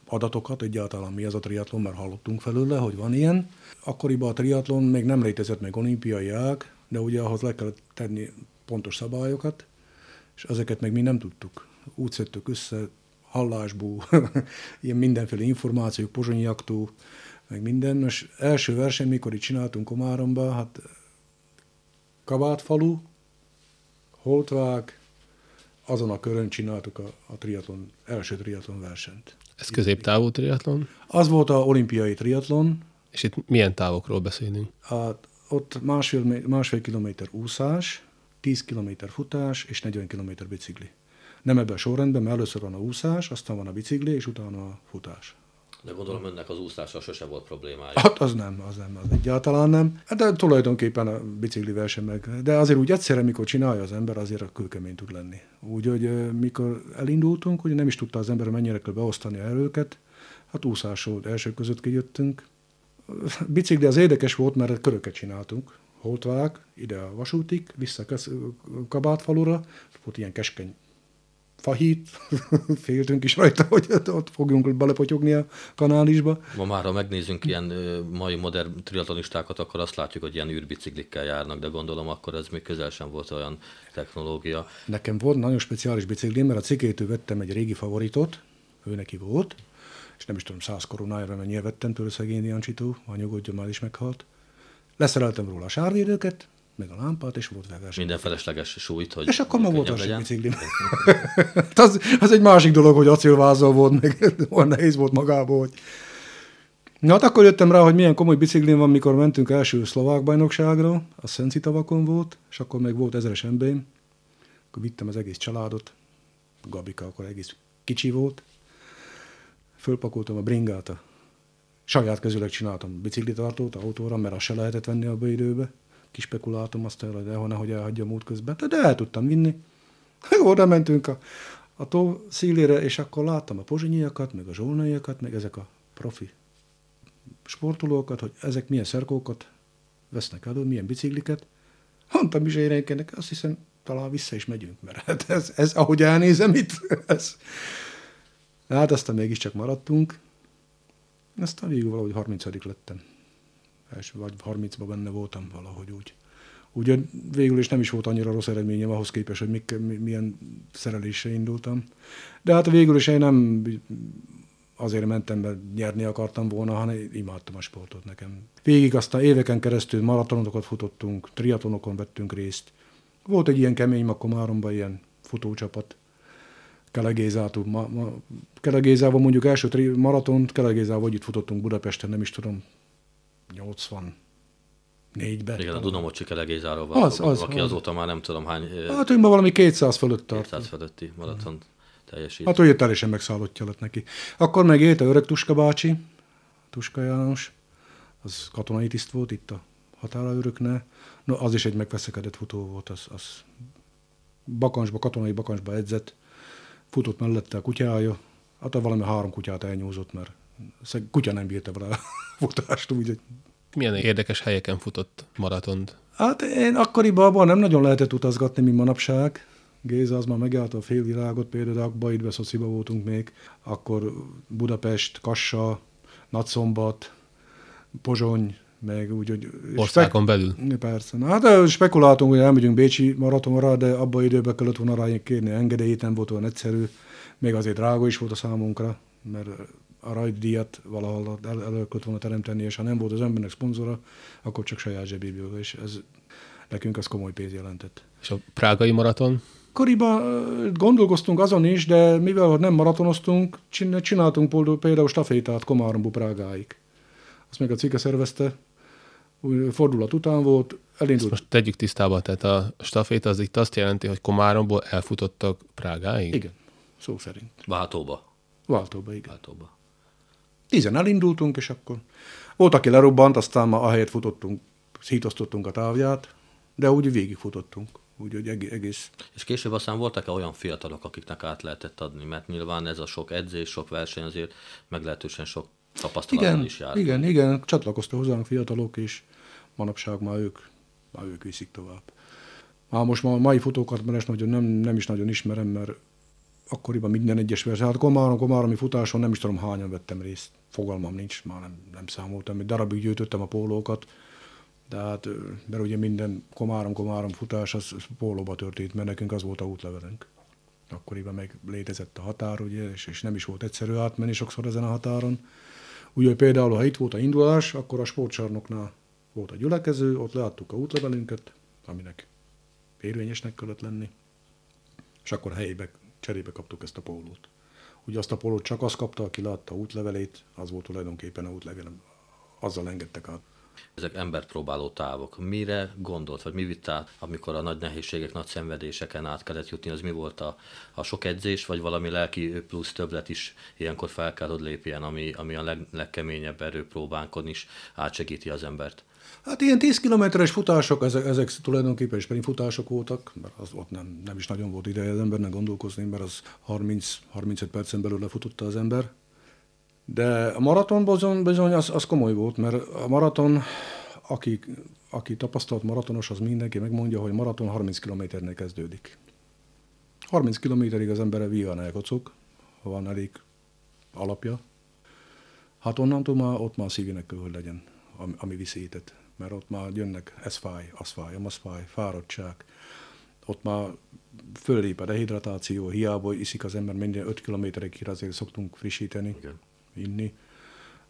adatokat, egyáltalán mi az a triatlon, mert hallottunk felőle, hogy van ilyen. Akkoriban a triatlon még nem létezett meg olimpiai ág, de ugye ahhoz le kellett tenni pontos szabályokat, és ezeket meg mi nem tudtuk. Úgy szedtük össze, hallásból, ilyen mindenféle információk, pozsonyaktól, meg minden. Most első verseny, mikor itt csináltunk Komáromba, hát Kabátfalu, Holtvág, azon a körön csináltuk a, a triatlon, első triatlon versenyt. Ez középtávú triatlon, Az volt a olimpiai triatlon, és itt milyen távokról beszélünk? a, ott másfél, másfél kilométer úszás, 10 kilométer futás és 40 kilométer bicikli. Nem ebben a sorrendben, mert először van a úszás, aztán van a bicikli, és utána a futás. De gondolom önnek az úszással sose volt problémája. Hát az nem, az nem, az egyáltalán nem. Hát De tulajdonképpen a bicikli verseny meg. De azért úgy egyszerre, mikor csinálja az ember, azért a kőkemény tud lenni. Úgyhogy ö, mikor elindultunk, ugye nem is tudta az ember, mennyire kell beosztani a erőket. Hát úszásról első között kijöttünk. Bicikli az érdekes volt, mert köröket csináltunk. Holtvág, ide a vasútig, vissza Kabátfalura, volt ilyen keskeny fahít, féltünk is rajta, hogy ott fogjunk belepotyogni a kanálisba. Ma már, ha megnézzünk ilyen mai modern triatlonistákat, akkor azt látjuk, hogy ilyen űrbiciklikkel járnak, de gondolom akkor ez még közel sem volt olyan technológia. Nekem volt nagyon speciális biciklim, mert a cikétől vettem egy régi favoritot, ő neki volt, és nem is tudom, száz koronájára mennyire vettem tőle szegény Jancsitó, a nyugodjon már is meghalt. Leszereltem róla a sárvédőket, meg a lámpát, és volt verseny. Minden felesleges súlyt, hogy És akkor már volt könnyebb verseny legyen. biciklim. az, az, egy másik dolog, hogy acélvázal volt, meg olyan nehéz volt magából, hogy Na hát akkor jöttem rá, hogy milyen komoly biciklin van, mikor mentünk első szlovák bajnokságra, a Szenci tavakon volt, és akkor még volt ezeres emberim. Akkor vittem az egész családot, Gabika akkor egész kicsi volt. Fölpakoltam a bringát, a saját kezüleg csináltam biciklitartót autóra, mert azt se lehetett venni abba időbe. Kispekuláltam azt hogy de nehogy elhagyja múlt közben. De el tudtam vinni. Oda mentünk a, a tó szílére, és akkor láttam a pozsinyiakat, meg a zsolnaiakat, meg ezek a profi sportolókat, hogy ezek milyen szerkókat vesznek elő, milyen bicikliket. Mondtam is érenkenek, azt hiszem, talán vissza is megyünk, mert hát ez, ez ahogy elnézem itt, ez. Hát aztán mégiscsak maradtunk. Aztán végül valahogy 30 lettem. Első, vagy 30-ban benne voltam valahogy úgy. Ugye végül is nem is volt annyira rossz eredményem ahhoz képest, hogy mik, milyen szerelésre indultam. De hát végül is én nem azért mentem, mert nyerni akartam volna, hanem imádtam a sportot nekem. Végig aztán éveken keresztül maratonokat futottunk, triatlonokon vettünk részt. Volt egy ilyen kemény ma Komáromban ilyen futócsapat, Kelegézától. Ma, ma, Kelegézával mondjuk első tri- maratont, Kelegézával együtt futottunk Budapesten, nem is tudom, 80 négyben. Igen, a Dunamocsi Kelegézáról van, az, az, aki az. azóta már nem tudom hány... Hát ő ma valami 200 fölött tart. 200 fölötti maraton teljesít. Hát ugye teljesen megszállottja lett neki. Akkor meg élt a öreg Tuska bácsi, Tuska János, az katonai tiszt volt itt a határaőröknél. No, az is egy megveszekedett futó volt, az, az bakancsba, katonai bakancsba edzett, futott mellette a kutyája, hát valami három kutyát elnyúzott, mert kutya nem bírta vele a futást, úgy, Milyen érdekes helyeken futott maratont? Hát én akkoriban abban nem nagyon lehetett utazgatni, mint manapság. Géza az már megállt a félvilágot, például Akbaidbe, Szociba voltunk még, akkor Budapest, Kassa, Nagyszombat, Pozsony, meg úgy, hogy... Országon belül? Persze. Na, hát spekuláltunk, hogy elmegyünk Bécsi maratonra, de abban időben kellett volna rá kérni engedélyt, nem volt olyan egyszerű. Még azért drága is volt a számunkra, mert a rajtdíjat valahol el, elő kellett volna teremteni, és ha nem volt az embernek szponzora, akkor csak saját zsebéből, és ez nekünk az komoly pénz jelentett. És a prágai maraton? Akkoriban gondolkoztunk azon is, de mivel nem maratonoztunk, csináltunk például stafétát Komárombu Prágáig. Azt meg a cikke szervezte, fordulat után volt, elindult. Ezt most tegyük tisztába, tehát a staféta az itt azt jelenti, hogy Komáromból elfutottak Prágáig? Igen, szó szerint. Váltóba. Váltóba, igen. Váltóba. Tízen elindultunk, és akkor volt, aki lerobbant, aztán ma ahelyett futottunk, szítosztottunk a távját, de úgy végigfutottunk úgyhogy egész. És később aztán voltak-e olyan fiatalok, akiknek át lehetett adni, mert nyilván ez a sok edzés, sok verseny azért meglehetősen sok tapasztalat is jár. Igen, igen, csatlakoztak hozzánk fiatalok, és manapság már ők, már ők viszik tovább. Már most ma, mai futókat mert nagyon, nem, nem is nagyon ismerem, mert akkoriban minden egyes verseny. Hát Komáron, Komáromi futáson nem is tudom hányan vettem részt. Fogalmam nincs, már nem, nem számoltam. Egy darabig gyűjtöttem a pólókat, de hát, mert ugye minden komárom-komárom futás az pólóba történt, mert nekünk az volt a útlevelünk. Akkoriban meg létezett a határ, ugye, és, és nem is volt egyszerű átmenni sokszor ezen a határon. Ugye például, ha itt volt a indulás, akkor a sportcsarnoknál volt a gyülekező, ott leadtuk a útlevelünket, aminek érvényesnek kellett lenni, és akkor helyébe, cserébe kaptuk ezt a pólót. Ugye azt a pólót csak az kapta, aki látta útlevelét, az volt tulajdonképpen a útlevél, azzal engedtek át. Ezek embert próbáló távok. Mire gondolt, vagy mi vitt át, amikor a nagy nehézségek, nagy szenvedéseken át kellett jutni, az mi volt a, a sok edzés, vagy valami lelki plusz többlet is ilyenkor fel kell, hogy lépjen, ami, ami a leg, legkeményebb erőpróbánkon is átsegíti az embert? Hát ilyen 10 kilométeres futások, ezek, ezek tulajdonképpen sprint futások voltak, mert az ott nem, nem is nagyon volt ideje az embernek gondolkozni, mert az 30-35 percen belül lefutotta az ember. De a maraton bizony, bizony az, az komoly volt, mert a maraton, aki, aki tapasztalt maratonos, az mindenki megmondja, hogy maraton 30 kilométernél kezdődik. 30 kilométerig az embere vígan elkocog, ha van elég alapja. Hát onnantól már ott már a szívének kell, hogy legyen, ami, ami viszétet. Mert ott már jönnek, ez fáj, az fáj, az fáj, fáradtság. Ott már föllép a dehidratáció, hiába iszik az ember minden 5 kilométerig, azért szoktunk frissíteni. Igen inni,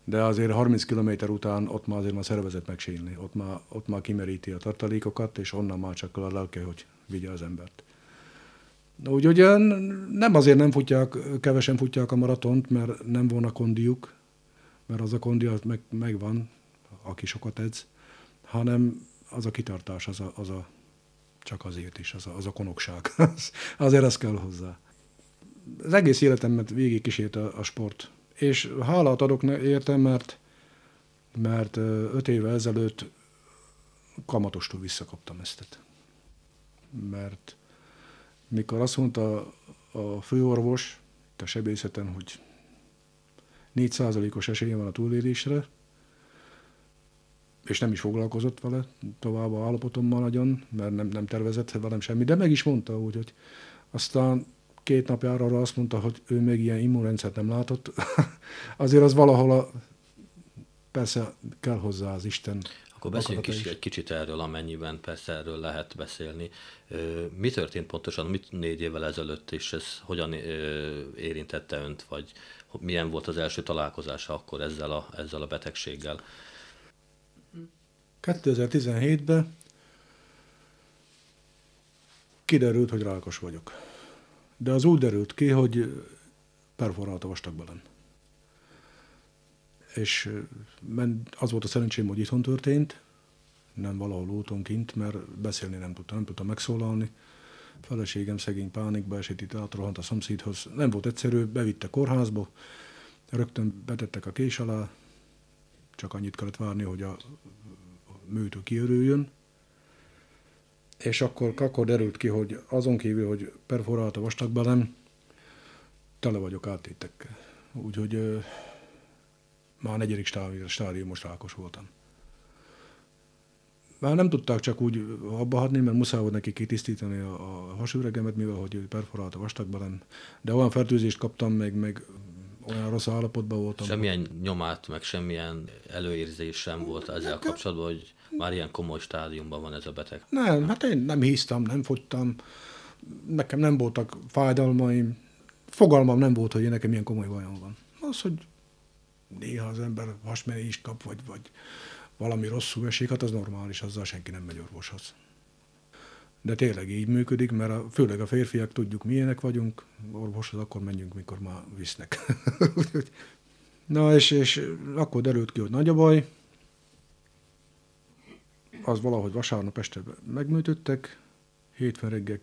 de azért 30 km után ott már azért már szervezet megsínli, ott már, ott már kimeríti a tartalékokat, és onnan már csak a lelke, hogy vigye az embert. Úgyhogy nem azért nem futják, kevesen futják a maratont, mert nem volna kondiuk, mert az a kondi az meg, megvan, aki sokat edz, hanem az a kitartás, az a, az a csak azért is, az a, az a konokság. azért ez kell hozzá. Az egész életemet végig a, a sport. És hálát adok értem, mert, mert öt éve ezelőtt kamatostól visszakaptam ezt. Mert mikor azt mondta a főorvos a sebészeten, hogy 4%-os esélye van a túlélésre, és nem is foglalkozott vele tovább a állapotommal nagyon, mert nem, nem tervezett velem semmi, de meg is mondta úgy, hogy aztán két napjára arra azt mondta, hogy ő még ilyen immunrendszert nem látott. Azért az valahol a, persze kell hozzá az Isten. Akkor beszéljünk is egy kicsit erről, amennyiben persze erről lehet beszélni. Mi történt pontosan mit négy évvel ezelőtt, és ez hogyan érintette önt, vagy milyen volt az első találkozása akkor ezzel a, ezzel a betegséggel? 2017-ben kiderült, hogy rákos vagyok. De az úgy derült ki, hogy perforált a vastagbelen. És az volt a szerencsém, hogy itthon történt, nem valahol úton kint, mert beszélni nem tudtam, nem tudtam megszólalni. A feleségem szegény pánikba esett, itt átrohant a szomszédhoz. Nem volt egyszerű, bevitte kórházba, rögtön betettek a kés alá, csak annyit kellett várni, hogy a műtől kiörüljön, és akkor, akkor derült ki, hogy azon kívül, hogy perforált a vastagbelem, tele vagyok áttétekkel. Úgyhogy ö, már a negyedik stádium most rákos voltam. Már nem tudták csak úgy abba hagyni, mert muszáj volt neki kitisztítani a, a hasüregemet, mivel hogy perforált a vastagbelem. De olyan fertőzést kaptam, meg, meg olyan rossz állapotban voltam. Semmilyen nyomát, meg semmilyen előérzés sem volt ezzel kapcsolatban, hogy már ilyen komoly stádiumban van ez a beteg. Nem, hát én nem hisztam, nem fogytam, nekem nem voltak fájdalmaim, fogalmam nem volt, hogy nekem ilyen komoly bajom van. Az, hogy néha az ember hasmenést kap, vagy, vagy valami rosszul esik, hát az normális, azzal senki nem megy orvoshoz. De tényleg így működik, mert a, főleg a férfiak tudjuk, milyenek vagyunk, orvoshoz akkor menjünk, mikor már visznek. Na, és, és akkor derült ki, hogy nagy a baj, az valahogy vasárnap este megműtöttek, hétfőn reggel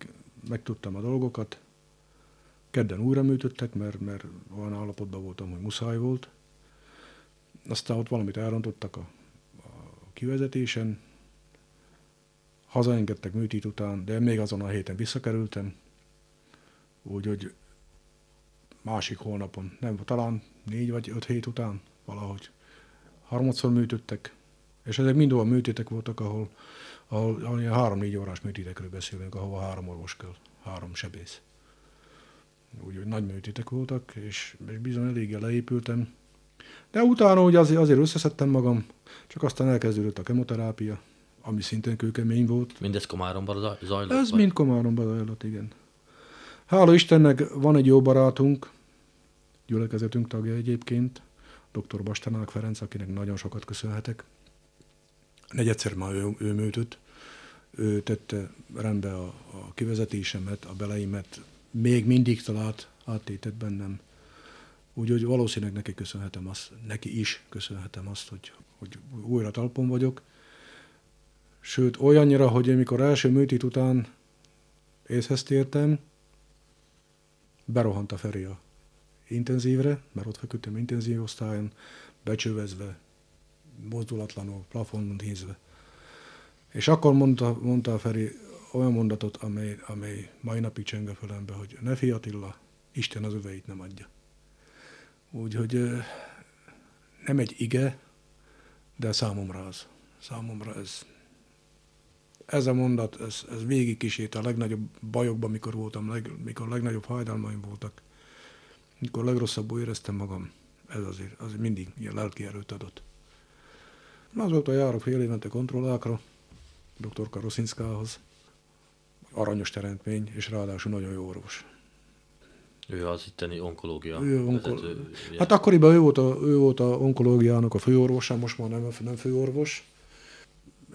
megtudtam a dolgokat, kedden újra műtöttek, mert, mert olyan állapotban voltam, hogy muszáj volt. Aztán ott valamit elrontottak a, a kivezetésen, hazaengedtek műtét után, de még azon a héten visszakerültem, úgyhogy másik hónapon, nem, talán négy vagy öt hét után valahogy harmadszor műtöttek, és ezek mind olyan műtétek voltak, ahol, ahol, ahol ilyen három-négy órás műtétekről beszélünk, ahova három orvos kell, három sebész. Úgyhogy nagy műtétek voltak, és, és bizony eléggé leépültem. De utána ugye azért, azért összeszedtem magam, csak aztán elkezdődött a kemoterápia, ami szintén kőkemény volt. Mindez Komáromban zajlott? Ez vagy? mind Komáromban zajlott, igen. Hála Istennek van egy jó barátunk, gyülekezetünk tagja egyébként, dr. Bastanák Ferenc, akinek nagyon sokat köszönhetek negyedszer már ő, ő műtött, ő tette rendbe a, a kivezetésemet, a beleimet, még mindig talált áttétet bennem. Úgyhogy valószínűleg neki köszönhetem azt, neki is köszönhetem azt, hogy, hogy újra talpon vagyok. Sőt, olyannyira, hogy amikor első műtét után észhez tértem, berohant a Feri a intenzívre, mert ott feküdtem intenzív osztályon, becsövezve, mozdulatlanul, plafonon nézve. És akkor mondta, mondta a Feri olyan mondatot, amely, amely mai napig csöng a fölembe, hogy ne fi Attila, Isten az öveit nem adja. Úgyhogy nem egy ige, de számomra az. Számomra ez, ez a mondat, ez, ez végig kísért a legnagyobb bajokban, mikor voltam, leg, mikor legnagyobb fájdalmaim voltak, mikor legrosszabbul éreztem magam. Ez azért, azért mindig ilyen lelki erőt adott. Azóta járok fél évente kontrollákra, dr. Karoszinskához. Aranyos teremtmény, és ráadásul nagyon jó orvos. Ő az itteni onkológia ő onkol... vezető, Hát akkoriban ő volt, a, ő volt a onkológiának a főorvosa, most már nem, nem főorvos.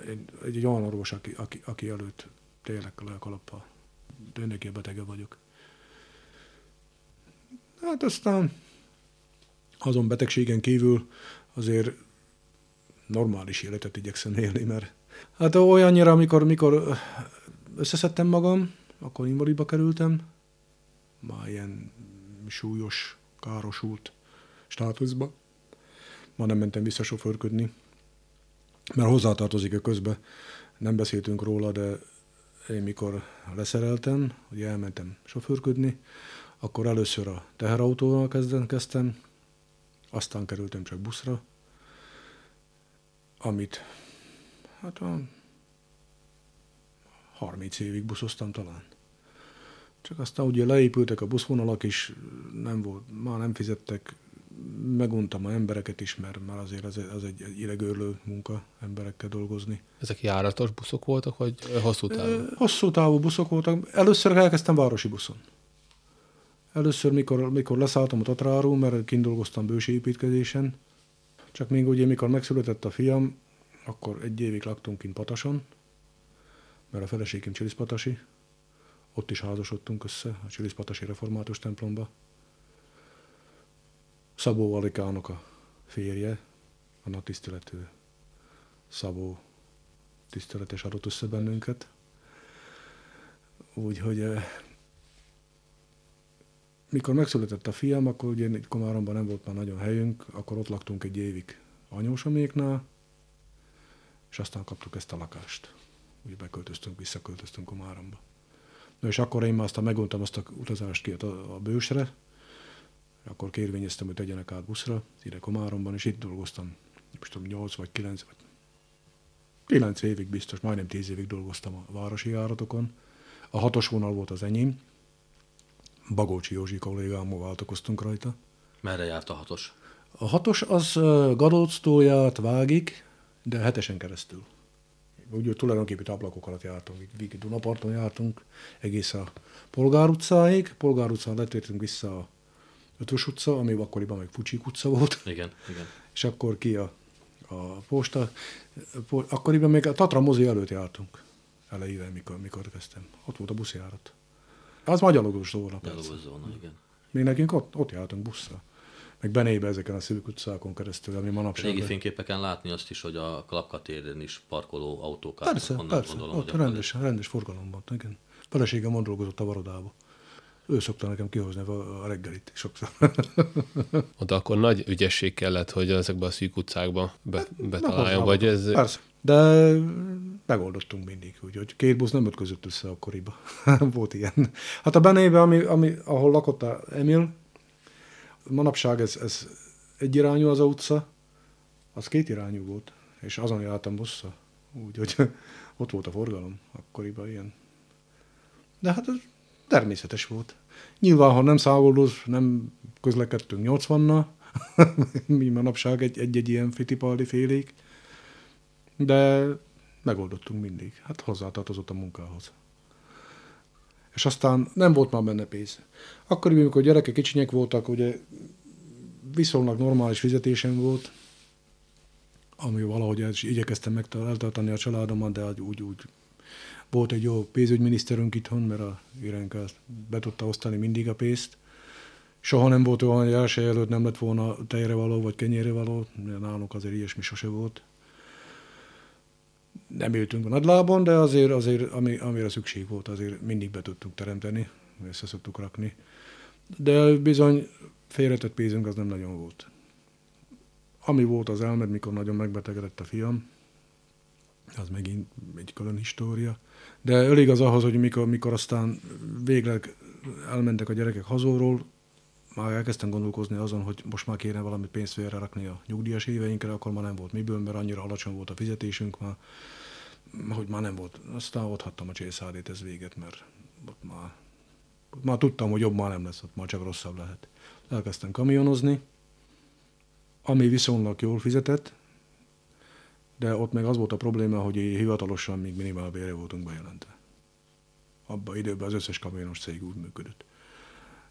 Egy, egy olyan orvos, aki, aki, aki előtt tényleg lelkalappal. Tényleg betege vagyok. Hát aztán azon betegségen kívül azért normális életet igyekszem élni, mert hát olyannyira, amikor, amikor összeszedtem magam, akkor invalidba kerültem, már ilyen súlyos, károsult státuszba. Ma nem mentem vissza sofőrködni, mert hozzátartozik a közben. Nem beszéltünk róla, de én mikor leszereltem, hogy elmentem sofőrködni, akkor először a teherautóval kezdem, kezdtem, aztán kerültem csak buszra, amit hát a 30 évig buszoztam talán. Csak aztán ugye leépültek a buszvonalak is, nem volt, már nem fizettek, meguntam a embereket is, mert már azért az, az egy, egy idegőrlő munka emberekkel dolgozni. Ezek járatos buszok voltak, vagy hosszú távú? Hosszú távú buszok voltak. Először elkezdtem városi buszon. Először, mikor, mikor leszálltam a Tatráról, mert kint dolgoztam bősi építkezésen, csak még ugye, mikor megszületett a fiam, akkor egy évig laktunk kint Patason, mert a feleségem Csiliszpatasi, ott is házasodtunk össze, a Csiliszpatasi református templomba. Szabó Alikának a férje, a nagy tiszteletű Szabó tiszteletes adott össze bennünket. Úgyhogy eh, mikor megszületett a fiam, akkor ugye itt Komáromban nem volt már nagyon helyünk, akkor ott laktunk egy évig anyósoméknál, és aztán kaptuk ezt a lakást. Úgy beköltöztünk, visszaköltöztünk Komáromba. Na és akkor én már aztán meguntam azt a utazást ki a, a bősre, akkor kérvényeztem, hogy tegyenek át buszra, ide Komáromban, és itt dolgoztam, most tudom, 8 vagy 9 vagy 9 évig biztos, majdnem 10 évig dolgoztam a városi járatokon. A hatos vonal volt az enyém, Bagócsi Józsi kollégámmal váltakoztunk rajta. Merre járt a hatos? A hatos az Gadóctól járt Vágig, de hetesen keresztül. Úgy tulajdonképpen ablakok alatt jártunk, Vigi Dunaparton jártunk, egész a Polgár utcáig. Polgár utcán letértünk vissza a Ötös utca, ami akkoriban meg Fucsik utca volt. Igen, igen. És akkor ki a, a posta. Akkoriban még a Tatra mozi előtt jártunk elejében, mikor, mikor kezdtem. Ott volt a buszjárat. Az már gyalogos zóna. Gyalogos zóna, igen. Mi nekünk ott, ott jártunk buszra. Meg benébe ezeken a szűk utcákon keresztül, ami manapság... Régi fényképeken látni azt is, hogy a Klapka téren is parkoló autók Persze, persze, gondolom, ott rendes, rendes forgalom volt, igen. Feleségem mond dolgozott a Varodába. Ő szokta nekem kihozni a reggelit sokszor. Ott akkor nagy ügyesség kellett, hogy ezekbe a szűk utcákba be, betaláljon, vagy ez... Persze, de megoldottunk mindig, úgyhogy két busz nem ötközött össze akkoriba. Volt ilyen. Hát a Benébe, ami, ami, ahol lakott a Emil, manapság ez, ez egyirányú az a utca, az két irányú volt, és azon jártam busszal. Úgyhogy ott volt a forgalom akkoriban ilyen. De hát ez természetes volt. Nyilván, ha nem szágoldós, nem közlekedtünk 80-nal, mi manapság egy-egy egy ilyen fitipaldi félék, de megoldottunk mindig. Hát hozzátartozott a munkához. És aztán nem volt már benne pénz. Akkor, amikor gyerekek kicsinyek voltak, ugye viszonylag normális fizetésem volt, ami valahogy igyekeztem meg eltartani a családomat, de úgy, úgy volt egy jó pénzügyminiszterünk itthon, mert a Irenke be tudta osztani mindig a pénzt. Soha nem volt olyan, hogy első előtt nem lett volna tejre való, vagy kenyére való, nálunk azért ilyesmi sose volt. Nem éltünk a nagylában, de azért, azért ami, amire szükség volt, azért mindig be tudtuk teremteni, össze szoktuk rakni. De bizony félretett pénzünk az nem nagyon volt. Ami volt az elmed, mikor nagyon megbetegedett a fiam, az megint egy külön história. De elég az ahhoz, hogy mikor, mikor aztán végleg elmentek a gyerekek hazóról, már elkezdtem gondolkozni azon, hogy most már kéne valami pénzt rakni a nyugdíjas éveinkre, akkor már nem volt miből, mert annyira alacsony volt a fizetésünk már, hogy már nem volt. Aztán ott hattam a csészádét, ez véget, mert ott már, ott már tudtam, hogy jobb már nem lesz, ott már csak rosszabb lehet. Elkezdtem kamionozni, ami viszonylag jól fizetett, de ott meg az volt a probléma, hogy hivatalosan még minimálbérre voltunk bejelentve. Abban időben az összes kamionos cég úgy működött.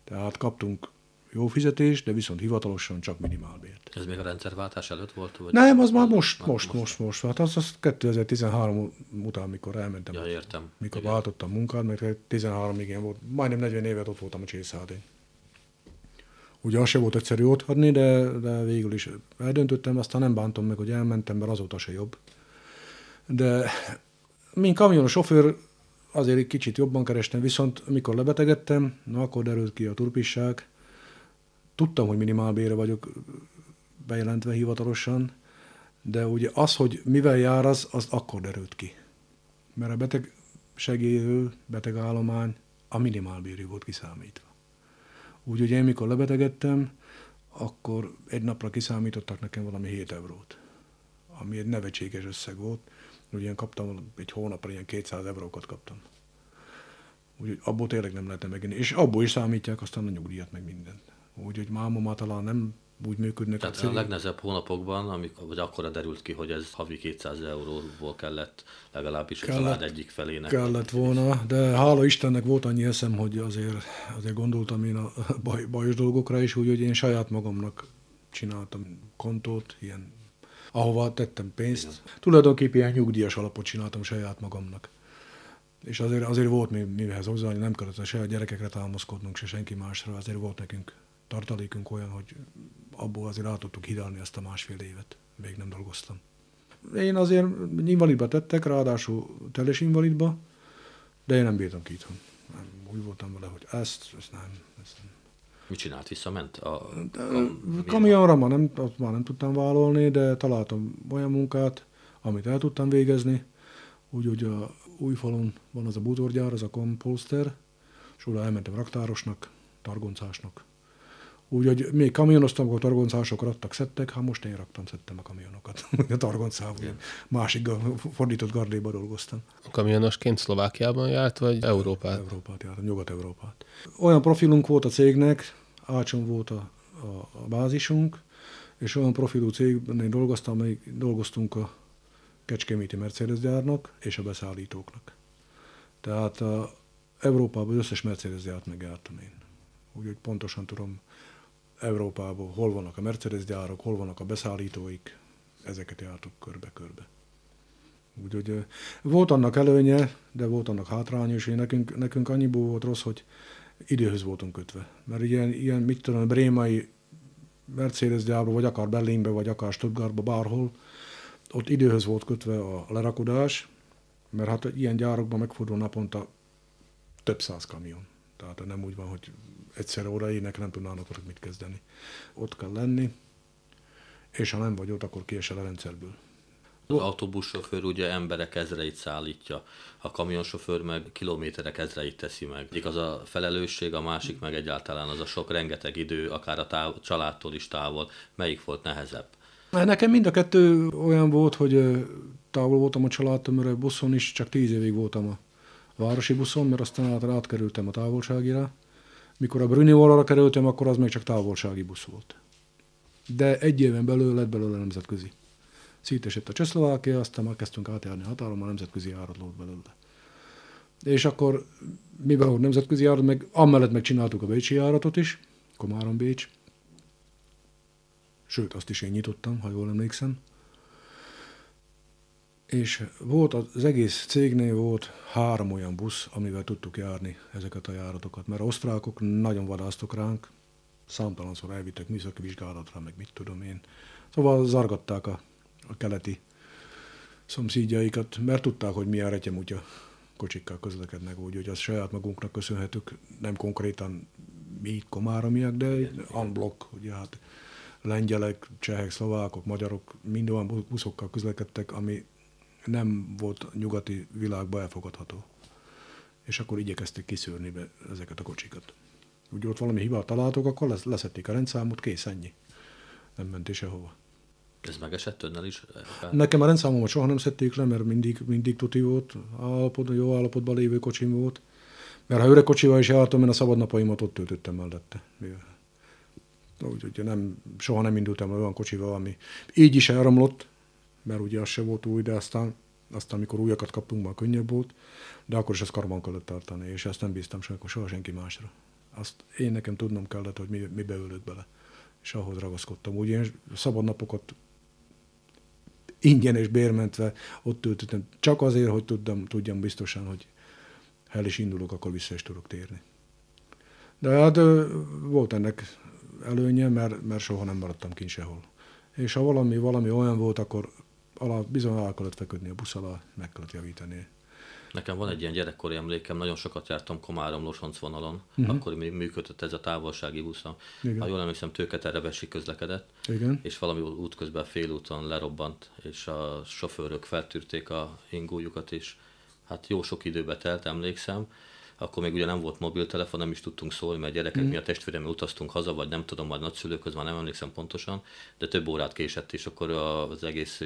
Tehát kaptunk jó fizetést, de viszont hivatalosan csak minimálbért. Ez még a rendszerváltás előtt volt? Vagy Nem, az már most, már most, most, most, Hát az, az 2013 után, mikor elmentem. Ja, értem. Mikor Igen. váltottam munkát, mert 13 igen volt, majdnem 40 évet ott voltam a csészádén. Ugye az se volt egyszerű ott adni, de, de végül is eldöntöttem, aztán nem bántom meg, hogy elmentem, mert azóta se jobb. De mint kamionos sofőr azért egy kicsit jobban kerestem, viszont mikor lebetegedtem, na akkor derült ki a turpisság. Tudtam, hogy minimálbére vagyok bejelentve hivatalosan, de ugye az, hogy mivel jár az, az akkor derült ki. Mert a beteg segélyő, betegállomány a minimálbérű volt kiszámítva. Úgyhogy én mikor lebetegedtem, akkor egy napra kiszámítottak nekem valami 7 eurót, ami egy nevetséges összeg volt. Ugye én kaptam, egy hónapra ilyen 200 eurókat kaptam. Úgyhogy abból tényleg nem lehetne megint. És abból is számítják aztán a nyugdíjat, meg mindent. Úgyhogy mámom talán nem úgy működnek. Tehát a, a legnehezebb hónapokban, amikor, vagy akkor derült ki, hogy ez havi 200 euróból kellett legalábbis kellett, a család egyik felének. Kellett volna, de hála Istennek volt annyi eszem, hogy azért, azért gondoltam én a baj, bajos dolgokra is, úgyhogy én saját magamnak csináltam kontót, ilyen, ahova tettem pénzt. Igen. Tulajdonképpen ilyen nyugdíjas alapot csináltam saját magamnak. És azért, azért volt mi, mihez hozzá, hogy nem kellett se a gyerekekre támaszkodnunk, se senki másra, azért volt nekünk tartalékunk olyan, hogy abból azért át tudtuk hidalni ezt a másfél évet. Még nem dolgoztam. Én azért invalidba tettek, ráadásul teljes invalidba, de én nem bírtam ki itthon. Nem, úgy voltam vele, hogy ezt, ezt nem, ezt nem. Mit csinált? Visszament? A, a, a kamionra már nem, azt már nem tudtam vállalni, de találtam olyan munkát, amit el tudtam végezni. Úgy, hogy a új falon van az a bútorgyár, az a kompolster, és oda elmentem raktárosnak, targoncásnak, Úgyhogy még kamionoztam, akkor targoncások adtak, szedtek, hát most én raktam, szedtem a kamionokat. a targoncával, másik fordított gardéba dolgoztam. A kamionosként Szlovákiában járt, vagy Európát? Európát jártam, Nyugat-Európát. Olyan profilunk volt a cégnek, Ácson volt a, a, a bázisunk, és olyan profilú cégben dolgoztam, amelyik dolgoztunk a Kecskeméti Mercedes gyárnak és a beszállítóknak. Tehát a Európában az összes Mercedes gyárt megjártam én. Úgyhogy pontosan tudom, Európában, hol vannak a Mercedes gyárok, hol vannak a beszállítóik, ezeket jártuk körbe-körbe. Úgyhogy volt annak előnye, de volt annak hátránya hogy nekünk, nekünk annyiból volt rossz, hogy időhöz voltunk kötve. Mert ilyen, ilyen mit tudom, brémai Mercedes gyárba, vagy akár Berlinbe, vagy akár Stuttgartba, bárhol, ott időhöz volt kötve a lerakodás, mert hát ilyen gyárokban megfordul naponta több száz kamion. Tehát nem úgy van, hogy egyszerre odaérnek, nem tudnának ott mit kezdeni. Ott kell lenni, és ha nem vagy ott, akkor kiesel a rendszerből. Az autóbuszsofőr ugye emberek ezreit szállítja, a kamionsofőr meg kilométerek ezreit teszi meg. Egyik az a felelősség, a másik meg egyáltalán az a sok rengeteg idő, akár a táv, családtól is távol. Melyik volt nehezebb? Nekem mind a kettő olyan volt, hogy távol voltam a családtól, mert a buszon is csak tíz évig voltam a városi buszon, mert aztán átkerültem a távolságira. Mikor a Brunivalra kerültem, akkor az még csak távolsági busz volt. De egy éven belül lett belőle nemzetközi. Szétesett a Csehszlovákia, aztán már kezdtünk átjárni a határon, a nemzetközi járat lót belőle. És akkor, mivel volt nemzetközi járat, meg amellett meg csináltuk a Bécsi járatot is, Komárom Bécs. Sőt, azt is én nyitottam, ha jól emlékszem és volt az egész cégnél volt három olyan busz, amivel tudtuk járni ezeket a járatokat, mert osztrákok nagyon vadáztok ránk, számtalanszor elvittek műszaki vizsgálatra, meg mit tudom én. Szóval zargatták a, a keleti szomszédjaikat, mert tudták, hogy milyen retyemutya kocsikkal közlekednek, úgy, hogy az saját magunknak köszönhetük, nem konkrétan mi komáromiak, de unblock, ugye hát lengyelek, csehek, szlovákok, magyarok mind olyan buszokkal közlekedtek, ami nem volt nyugati világban elfogadható. És akkor igyekezték kiszűrni be ezeket a kocsikat. Úgy ott valami hibát találtok, akkor leszették a rendszámot, kész, ennyi. Nem mentél sehova. Ez megesett önnel is? Nekem a rendszámomat soha nem szedték le, mert mindig, mindig tuti volt, állapot, jó állapotban lévő kocsim volt. Mert ha öreg kocsival is jártam, én a szabad napaimat ott töltöttem mellette. Úgyhogy nem, soha nem indultam olyan kocsival, ami így is elromlott, mert ugye az se volt új, de aztán, aztán amikor újakat kaptunk, már könnyebb volt, de akkor is ezt karban kellett tartani, és ezt nem bíztam soha, soha senki másra. Azt én nekem tudnom kellett, hogy mi, mi beölök bele, és ahhoz ragaszkodtam. Úgy én szabad napokat ingyen és bérmentve ott töltöttem, csak azért, hogy tudjam, tudjam biztosan, hogy el is indulok, akkor vissza is tudok térni. De hát volt ennek előnye, mert, mert soha nem maradtam kint sehol. És ha valami, valami olyan volt, akkor alá, bizony alá kellett feküdni a busz alá, meg kellett javítani. Nekem van egy ilyen gyerekkori emlékem, nagyon sokat jártam Komárom Losonc vonalon, uh-huh. akkor még működött ez a távolsági busz. Ha jól emlékszem, Tőketerrebesi közlekedett, Igen. és valami útközben félúton lerobbant, és a sofőrök feltűrték a ingójukat, és hát jó sok időbe telt, emlékszem, akkor még ugye nem volt mobiltelefon, nem is tudtunk szólni, mert gyerekek mm. miatt testvéremmel utaztunk haza, vagy nem tudom, majd nagyszülőköz már nem emlékszem pontosan, de több órát késett, és akkor az egész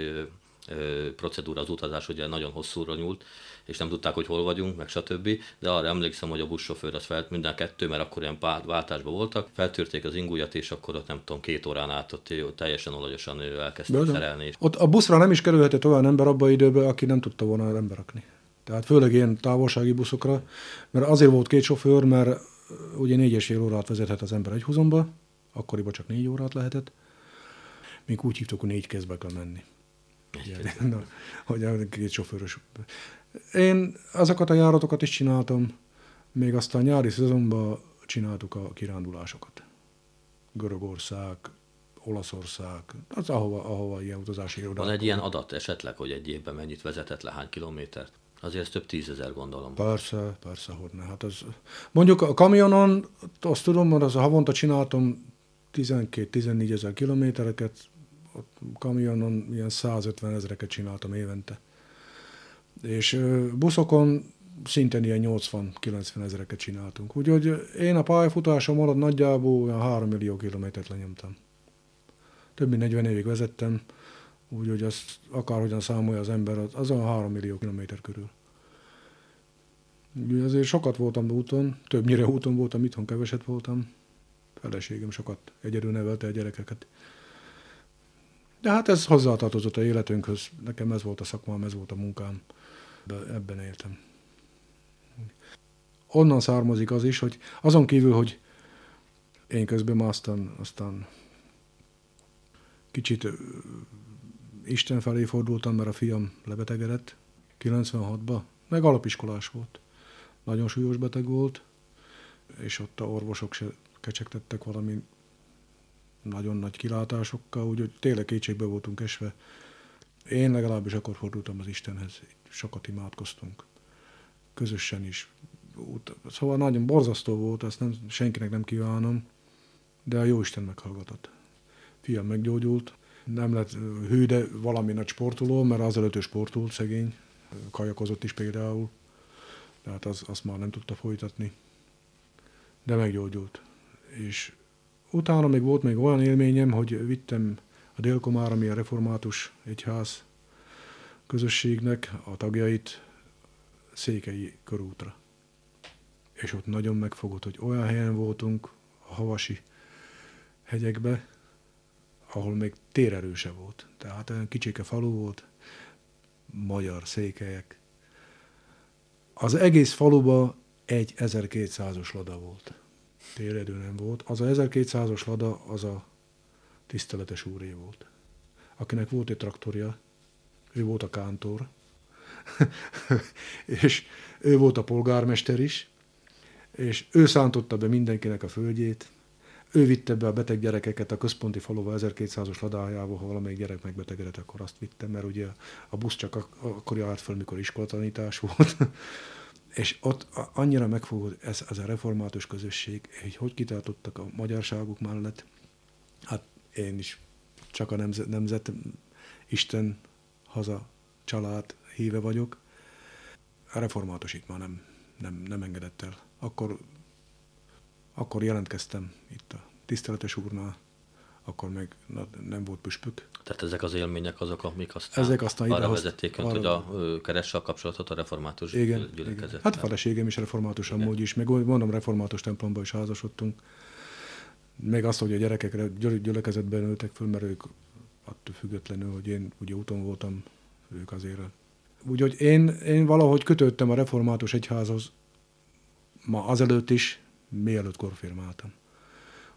procedúra, az utazás ugye nagyon hosszúra nyúlt, és nem tudták, hogy hol vagyunk, meg stb. De arra emlékszem, hogy a buszsofőr az felt, minden kettő, mert akkor ilyen váltásban voltak, feltűrték az ingújat, és akkor ott nem tudom, két órán át ott teljesen olajosan elkezdtek szerelni. Ott a buszra nem is kerülhetett olyan ember abba időben, aki nem tudta volna ember rakni. Tehát főleg ilyen távolsági buszokra, mert azért volt két sofőr, mert ugye négy és fél órát vezethet az ember egy húzomba, akkoriban csak négy órát lehetett. Még úgy hívtuk, hogy négy kezbe kell menni. Na, hogy két sofőrös. Én azokat a járatokat is csináltam, még aztán nyári szezonban csináltuk a kirándulásokat. Görögország, Olaszország, az ahova, ahova ilyen utazási irodák. Van egy ilyen adat esetleg, hogy egy évben mennyit vezetett le, hány kilométert? Azért ez több tízezer gondolom. Persze, persze, hogy ne. Hát ez, mondjuk a kamionon, azt tudom, hogy az a havonta csináltam 12-14 ezer kilométereket, a kamionon ilyen 150 ezereket csináltam évente. És buszokon szintén ilyen 80-90 ezereket csináltunk. Úgyhogy én a pályafutásom alatt nagyjából olyan 3 millió kilométert lenyomtam. Több mint 40 évig vezettem, úgyhogy azt akárhogyan számolja az ember, az olyan 3 millió kilométer körül. Ugye azért sokat voltam úton, többnyire úton voltam, itthon keveset voltam. Feleségem sokat egyedül nevelte a gyerekeket. De hát ez hozzátartozott a életünkhöz. Nekem ez volt a szakmám, ez volt a munkám. De ebben éltem. Onnan származik az is, hogy azon kívül, hogy én közben már aztán, aztán kicsit Isten felé fordultam, mert a fiam lebetegedett 96-ba, meg alapiskolás volt. Nagyon súlyos beteg volt, és ott a orvosok se kecsegtettek valami nagyon nagy kilátásokkal, úgyhogy tényleg kétségbe voltunk esve. Én legalábbis akkor fordultam az Istenhez, sokat imádkoztunk. Közösen is. Szóval nagyon borzasztó volt, ezt nem, senkinek nem kívánom, de a jó Isten meghallgatott. Fiam meggyógyult, nem lett hű, de valami nagy sportoló, mert azelőtt ő sportolt, szegény, kajakozott is például, tehát az, azt már nem tudta folytatni, de meggyógyult. És utána még volt még olyan élményem, hogy vittem a Délkomár, ami a református egyház közösségnek a tagjait Székely körútra. És ott nagyon megfogott, hogy olyan helyen voltunk, a havasi hegyekbe, ahol még térerőse volt. Tehát olyan kicsike falu volt, magyar székelyek. Az egész faluba egy 1200-os lada volt. Térerő nem volt. Az a 1200-os lada, az a tiszteletes úré volt. Akinek volt egy traktorja, ő volt a kántor, és ő volt a polgármester is, és ő szántotta be mindenkinek a földjét, ő vitte be a beteg gyerekeket a központi faluba 1200-os ladájába, ha valamelyik gyerek megbetegedett, akkor azt vittem, mert ugye a busz csak akkor járt fel, mikor iskolatanítás volt. És ott annyira megfogott ez, ez a református közösség, hogy hogy kitartottak a magyarságuk mellett. Hát én is csak a nemzet, nemzet Isten, haza, család híve vagyok. A református itt már nem, nem, nem engedett el. Akkor akkor jelentkeztem itt a tiszteletes úrnál, akkor meg nem volt püspök. Tehát ezek az élmények azok, amik aztán, ezek aztán arra vezették önt, hogy a keresse a kapcsolatot a református igen, gyülekezet. Hát feleségem is református igen. amúgy is, meg mondom, református templomban is házasodtunk. Meg azt, hogy a gyerekekre gyülekezetben nőttek föl, mert ők attól függetlenül, hogy én ugye úton voltam, ők azért. Úgyhogy én, én valahogy kötöttem a református egyházhoz, ma azelőtt is, mielőtt korfirmáltam.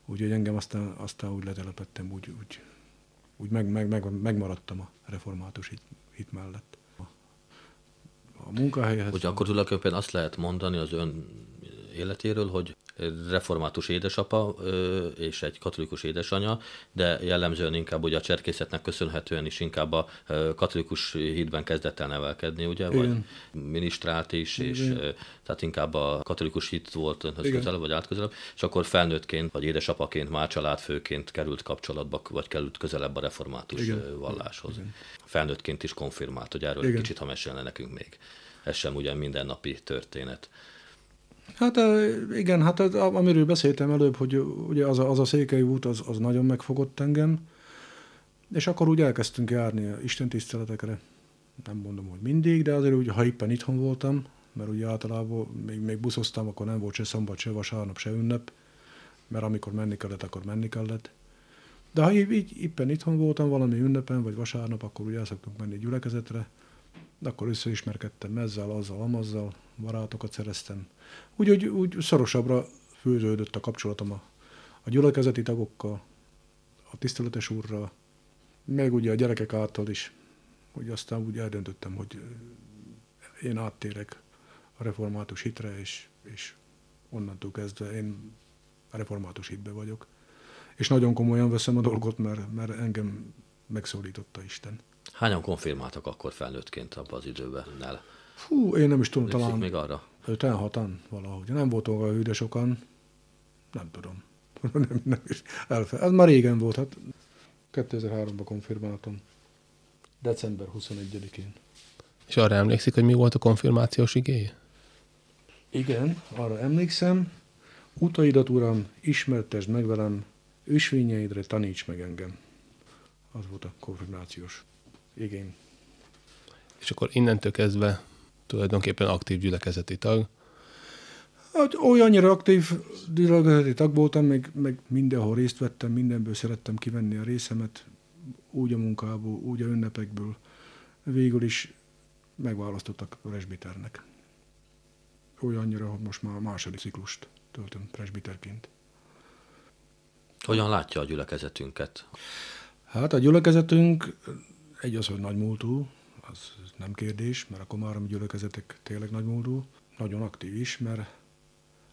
Úgyhogy engem aztán, aztán úgy letelepettem, úgy, úgy, úgy meg, meg, meg, megmaradtam a református hit, hit mellett. A, a munkahelyhez. Ugye akkor tulajdonképpen azt lehet mondani az ön életéről, hogy református édesapa és egy katolikus édesanya, de jellemzően inkább ugye a cserkészetnek köszönhetően is inkább a katolikus hitben kezdett el nevelkedni, ugye, Igen. vagy minisztrált is, Igen. és tehát inkább a katolikus hit volt önhöz közelebb, vagy átközelebb, és akkor felnőttként, vagy édesapaként, már családfőként került kapcsolatba, vagy került közelebb a református Igen. valláshoz. Igen. Felnőttként is konfirmált, hogy erről Igen. egy kicsit, ha mesélne nekünk még. Ez sem ugye mindennapi történet. Hát igen, hát amiről beszéltem előbb, hogy ugye az a, az a székely út, az, az nagyon megfogott engem, és akkor úgy elkezdtünk járni Isten tiszteletekre. Nem mondom, hogy mindig, de azért úgy, ha éppen itthon voltam, mert ugye általában még, még buszoztam, akkor nem volt se szombat, se vasárnap, se ünnep, mert amikor menni kellett, akkor menni kellett. De ha így, így éppen itthon voltam valami ünnepen, vagy vasárnap, akkor ugye el szoktunk menni gyülekezetre, de akkor összeismerkedtem ezzel, azzal, amazzal, barátokat szereztem. Úgy, úgy, úgy szorosabbra főződött a kapcsolatom a, a gyülekezeti tagokkal, a tiszteletes úrral, meg ugye a gyerekek által is, hogy aztán úgy eldöntöttem, hogy én áttérek a református hitre, és, és onnantól kezdve én a református hitbe vagyok. És nagyon komolyan veszem a dolgot, mert, mert engem megszólította Isten. Hányan konfirmáltak akkor felnőttként abban az időben? Fú, én nem is tudom, Lépszik talán... még arra? 56-an valahogy. Nem voltunk olyan hűde sokan. Nem tudom. nem, nem is elfe... Ez már régen volt, hát 2003-ban konfirmáltam. December 21-én. És arra emlékszik, hogy mi volt a konfirmációs igéje? Igen, arra emlékszem. Utaidat, Uram, ismertesd meg velem, ősvényeidre taníts meg engem. Az volt a konfirmációs igény. És akkor innentől kezdve tulajdonképpen aktív gyülekezeti tag. Hát olyannyira aktív gyülekezeti tag voltam, meg, meg mindenhol részt vettem, mindenből szerettem kivenni a részemet, úgy a munkából, úgy a ünnepekből. Végül is megválasztottak presbiternek. Olyannyira, hogy most már a második ciklust töltöm presbiterként. Hogyan látja a gyülekezetünket? Hát a gyülekezetünk egy az, hogy nagymúltú, az nem kérdés, mert a komáromi gyülekezetek tényleg nagymúltú, nagyon aktív is, mert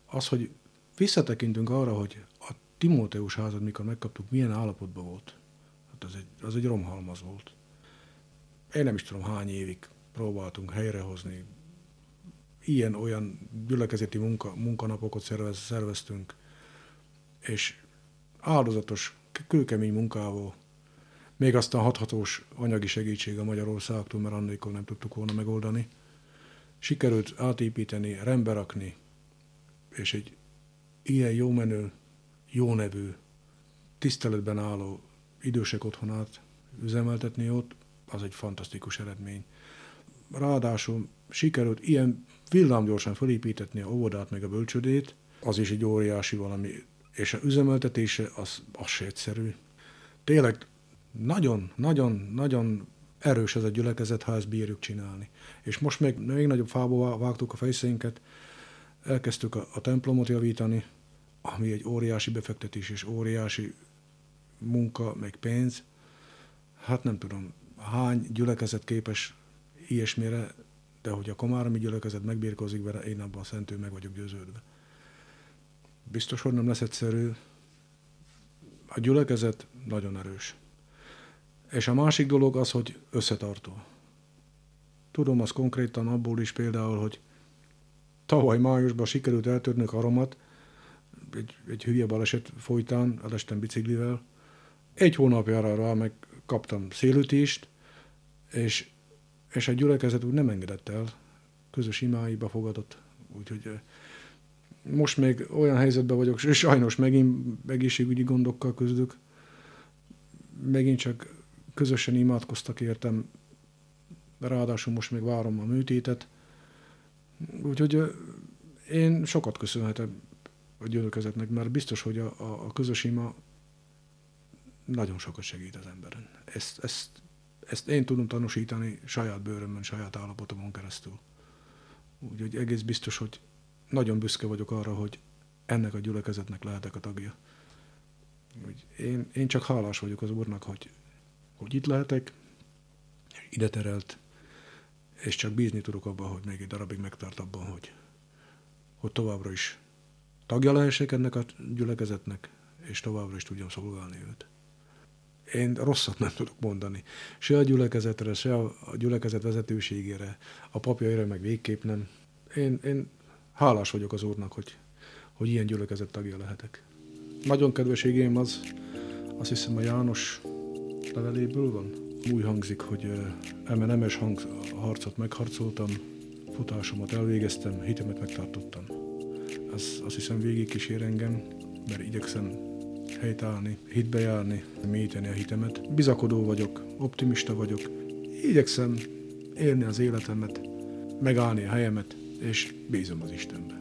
az, hogy visszatekintünk arra, hogy a Timóteus házat, mikor megkaptuk, milyen állapotban volt, hát az egy, az egy romhalmaz volt. Én nem is tudom, hány évig próbáltunk helyrehozni, ilyen-olyan gyülekezeti munka, munkanapokat szervez, szerveztünk, és áldozatos, kőkemény munkával még aztán hathatós anyagi segítség a Magyarországtól, mert annélkül nem tudtuk volna megoldani. Sikerült átépíteni, rendbe rakni, és egy ilyen jó menő, jó nevű, tiszteletben álló idősek otthonát üzemeltetni ott, az egy fantasztikus eredmény. Ráadásul sikerült ilyen villámgyorsan felépítetni a óvodát meg a bölcsödét, az is egy óriási valami, és a üzemeltetése az, az se egyszerű. Tényleg nagyon, nagyon, nagyon erős ez a gyülekezet, ha ezt bírjuk csinálni. És most még, még nagyobb fába vágtuk a fejszénket, elkezdtük a, a templomot javítani, ami egy óriási befektetés és óriási munka, meg pénz. Hát nem tudom, hány gyülekezet képes ilyesmire, de hogy a komáromi gyülekezet megbírkozik vele, én abban szentő meg vagyok győződve. Biztos, hogy nem lesz egyszerű. A gyülekezet nagyon erős. És a másik dolog az, hogy összetartó. Tudom az konkrétan abból is például, hogy tavaly májusban sikerült eltörnök a romat, egy, egy hülye baleset folytán, elestem biciklivel. Egy hónapjára rá meg kaptam szélütést, és, és a gyülekezet úgy nem engedett el, közös imáiba fogadott. Úgyhogy eh, most még olyan helyzetben vagyok, és sajnos megint egészségügyi gondokkal küzdök, megint csak közösen imádkoztak értem, ráadásul most még várom a műtétet. Úgyhogy én sokat köszönhetem a gyülekezetnek, mert biztos, hogy a, a, a közös ima nagyon sokat segít az emberen. Ezt, ezt, ezt én tudom tanúsítani saját bőrömön, saját állapotomon keresztül. Úgyhogy egész biztos, hogy nagyon büszke vagyok arra, hogy ennek a gyülekezetnek lehetek a tagja. Úgy én, én csak hálás vagyok az Úrnak, hogy hogy itt lehetek, ide terelt, és csak bízni tudok abban, hogy még egy darabig megtart abban, hogy, hogy továbbra is tagja lehessek ennek a gyülekezetnek, és továbbra is tudjam szolgálni őt. Én rosszat nem tudok mondani. Se a gyülekezetre, se a gyülekezet vezetőségére, a papjaira meg végképp nem. Én, én hálás vagyok az Úrnak, hogy, hogy ilyen gyülekezet tagja lehetek. Nagyon kedves igém az, azt hiszem a János leveléből van. Úgy hangzik, hogy eme nemes hang, harcot megharcoltam, futásomat elvégeztem, hitemet megtartottam. Ez azt hiszem végig kísér engem, mert igyekszem helytállni, hitbe járni, mélyíteni a hitemet. Bizakodó vagyok, optimista vagyok, igyekszem élni az életemet, megállni a helyemet, és bízom az Istenbe.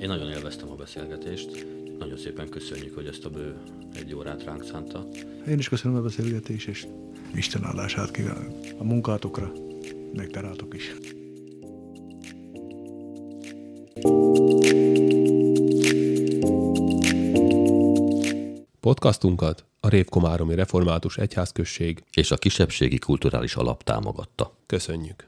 Én nagyon élveztem a beszélgetést. Nagyon szépen köszönjük, hogy ezt a bő egy órát ránk szánta. Én is köszönöm a beszélgetést, és Isten állását kívánok a munkátokra, meg terátok is. Podcastunkat a Révkomáromi Református Egyházközség és a Kisebbségi Kulturális Alap támogatta. Köszönjük!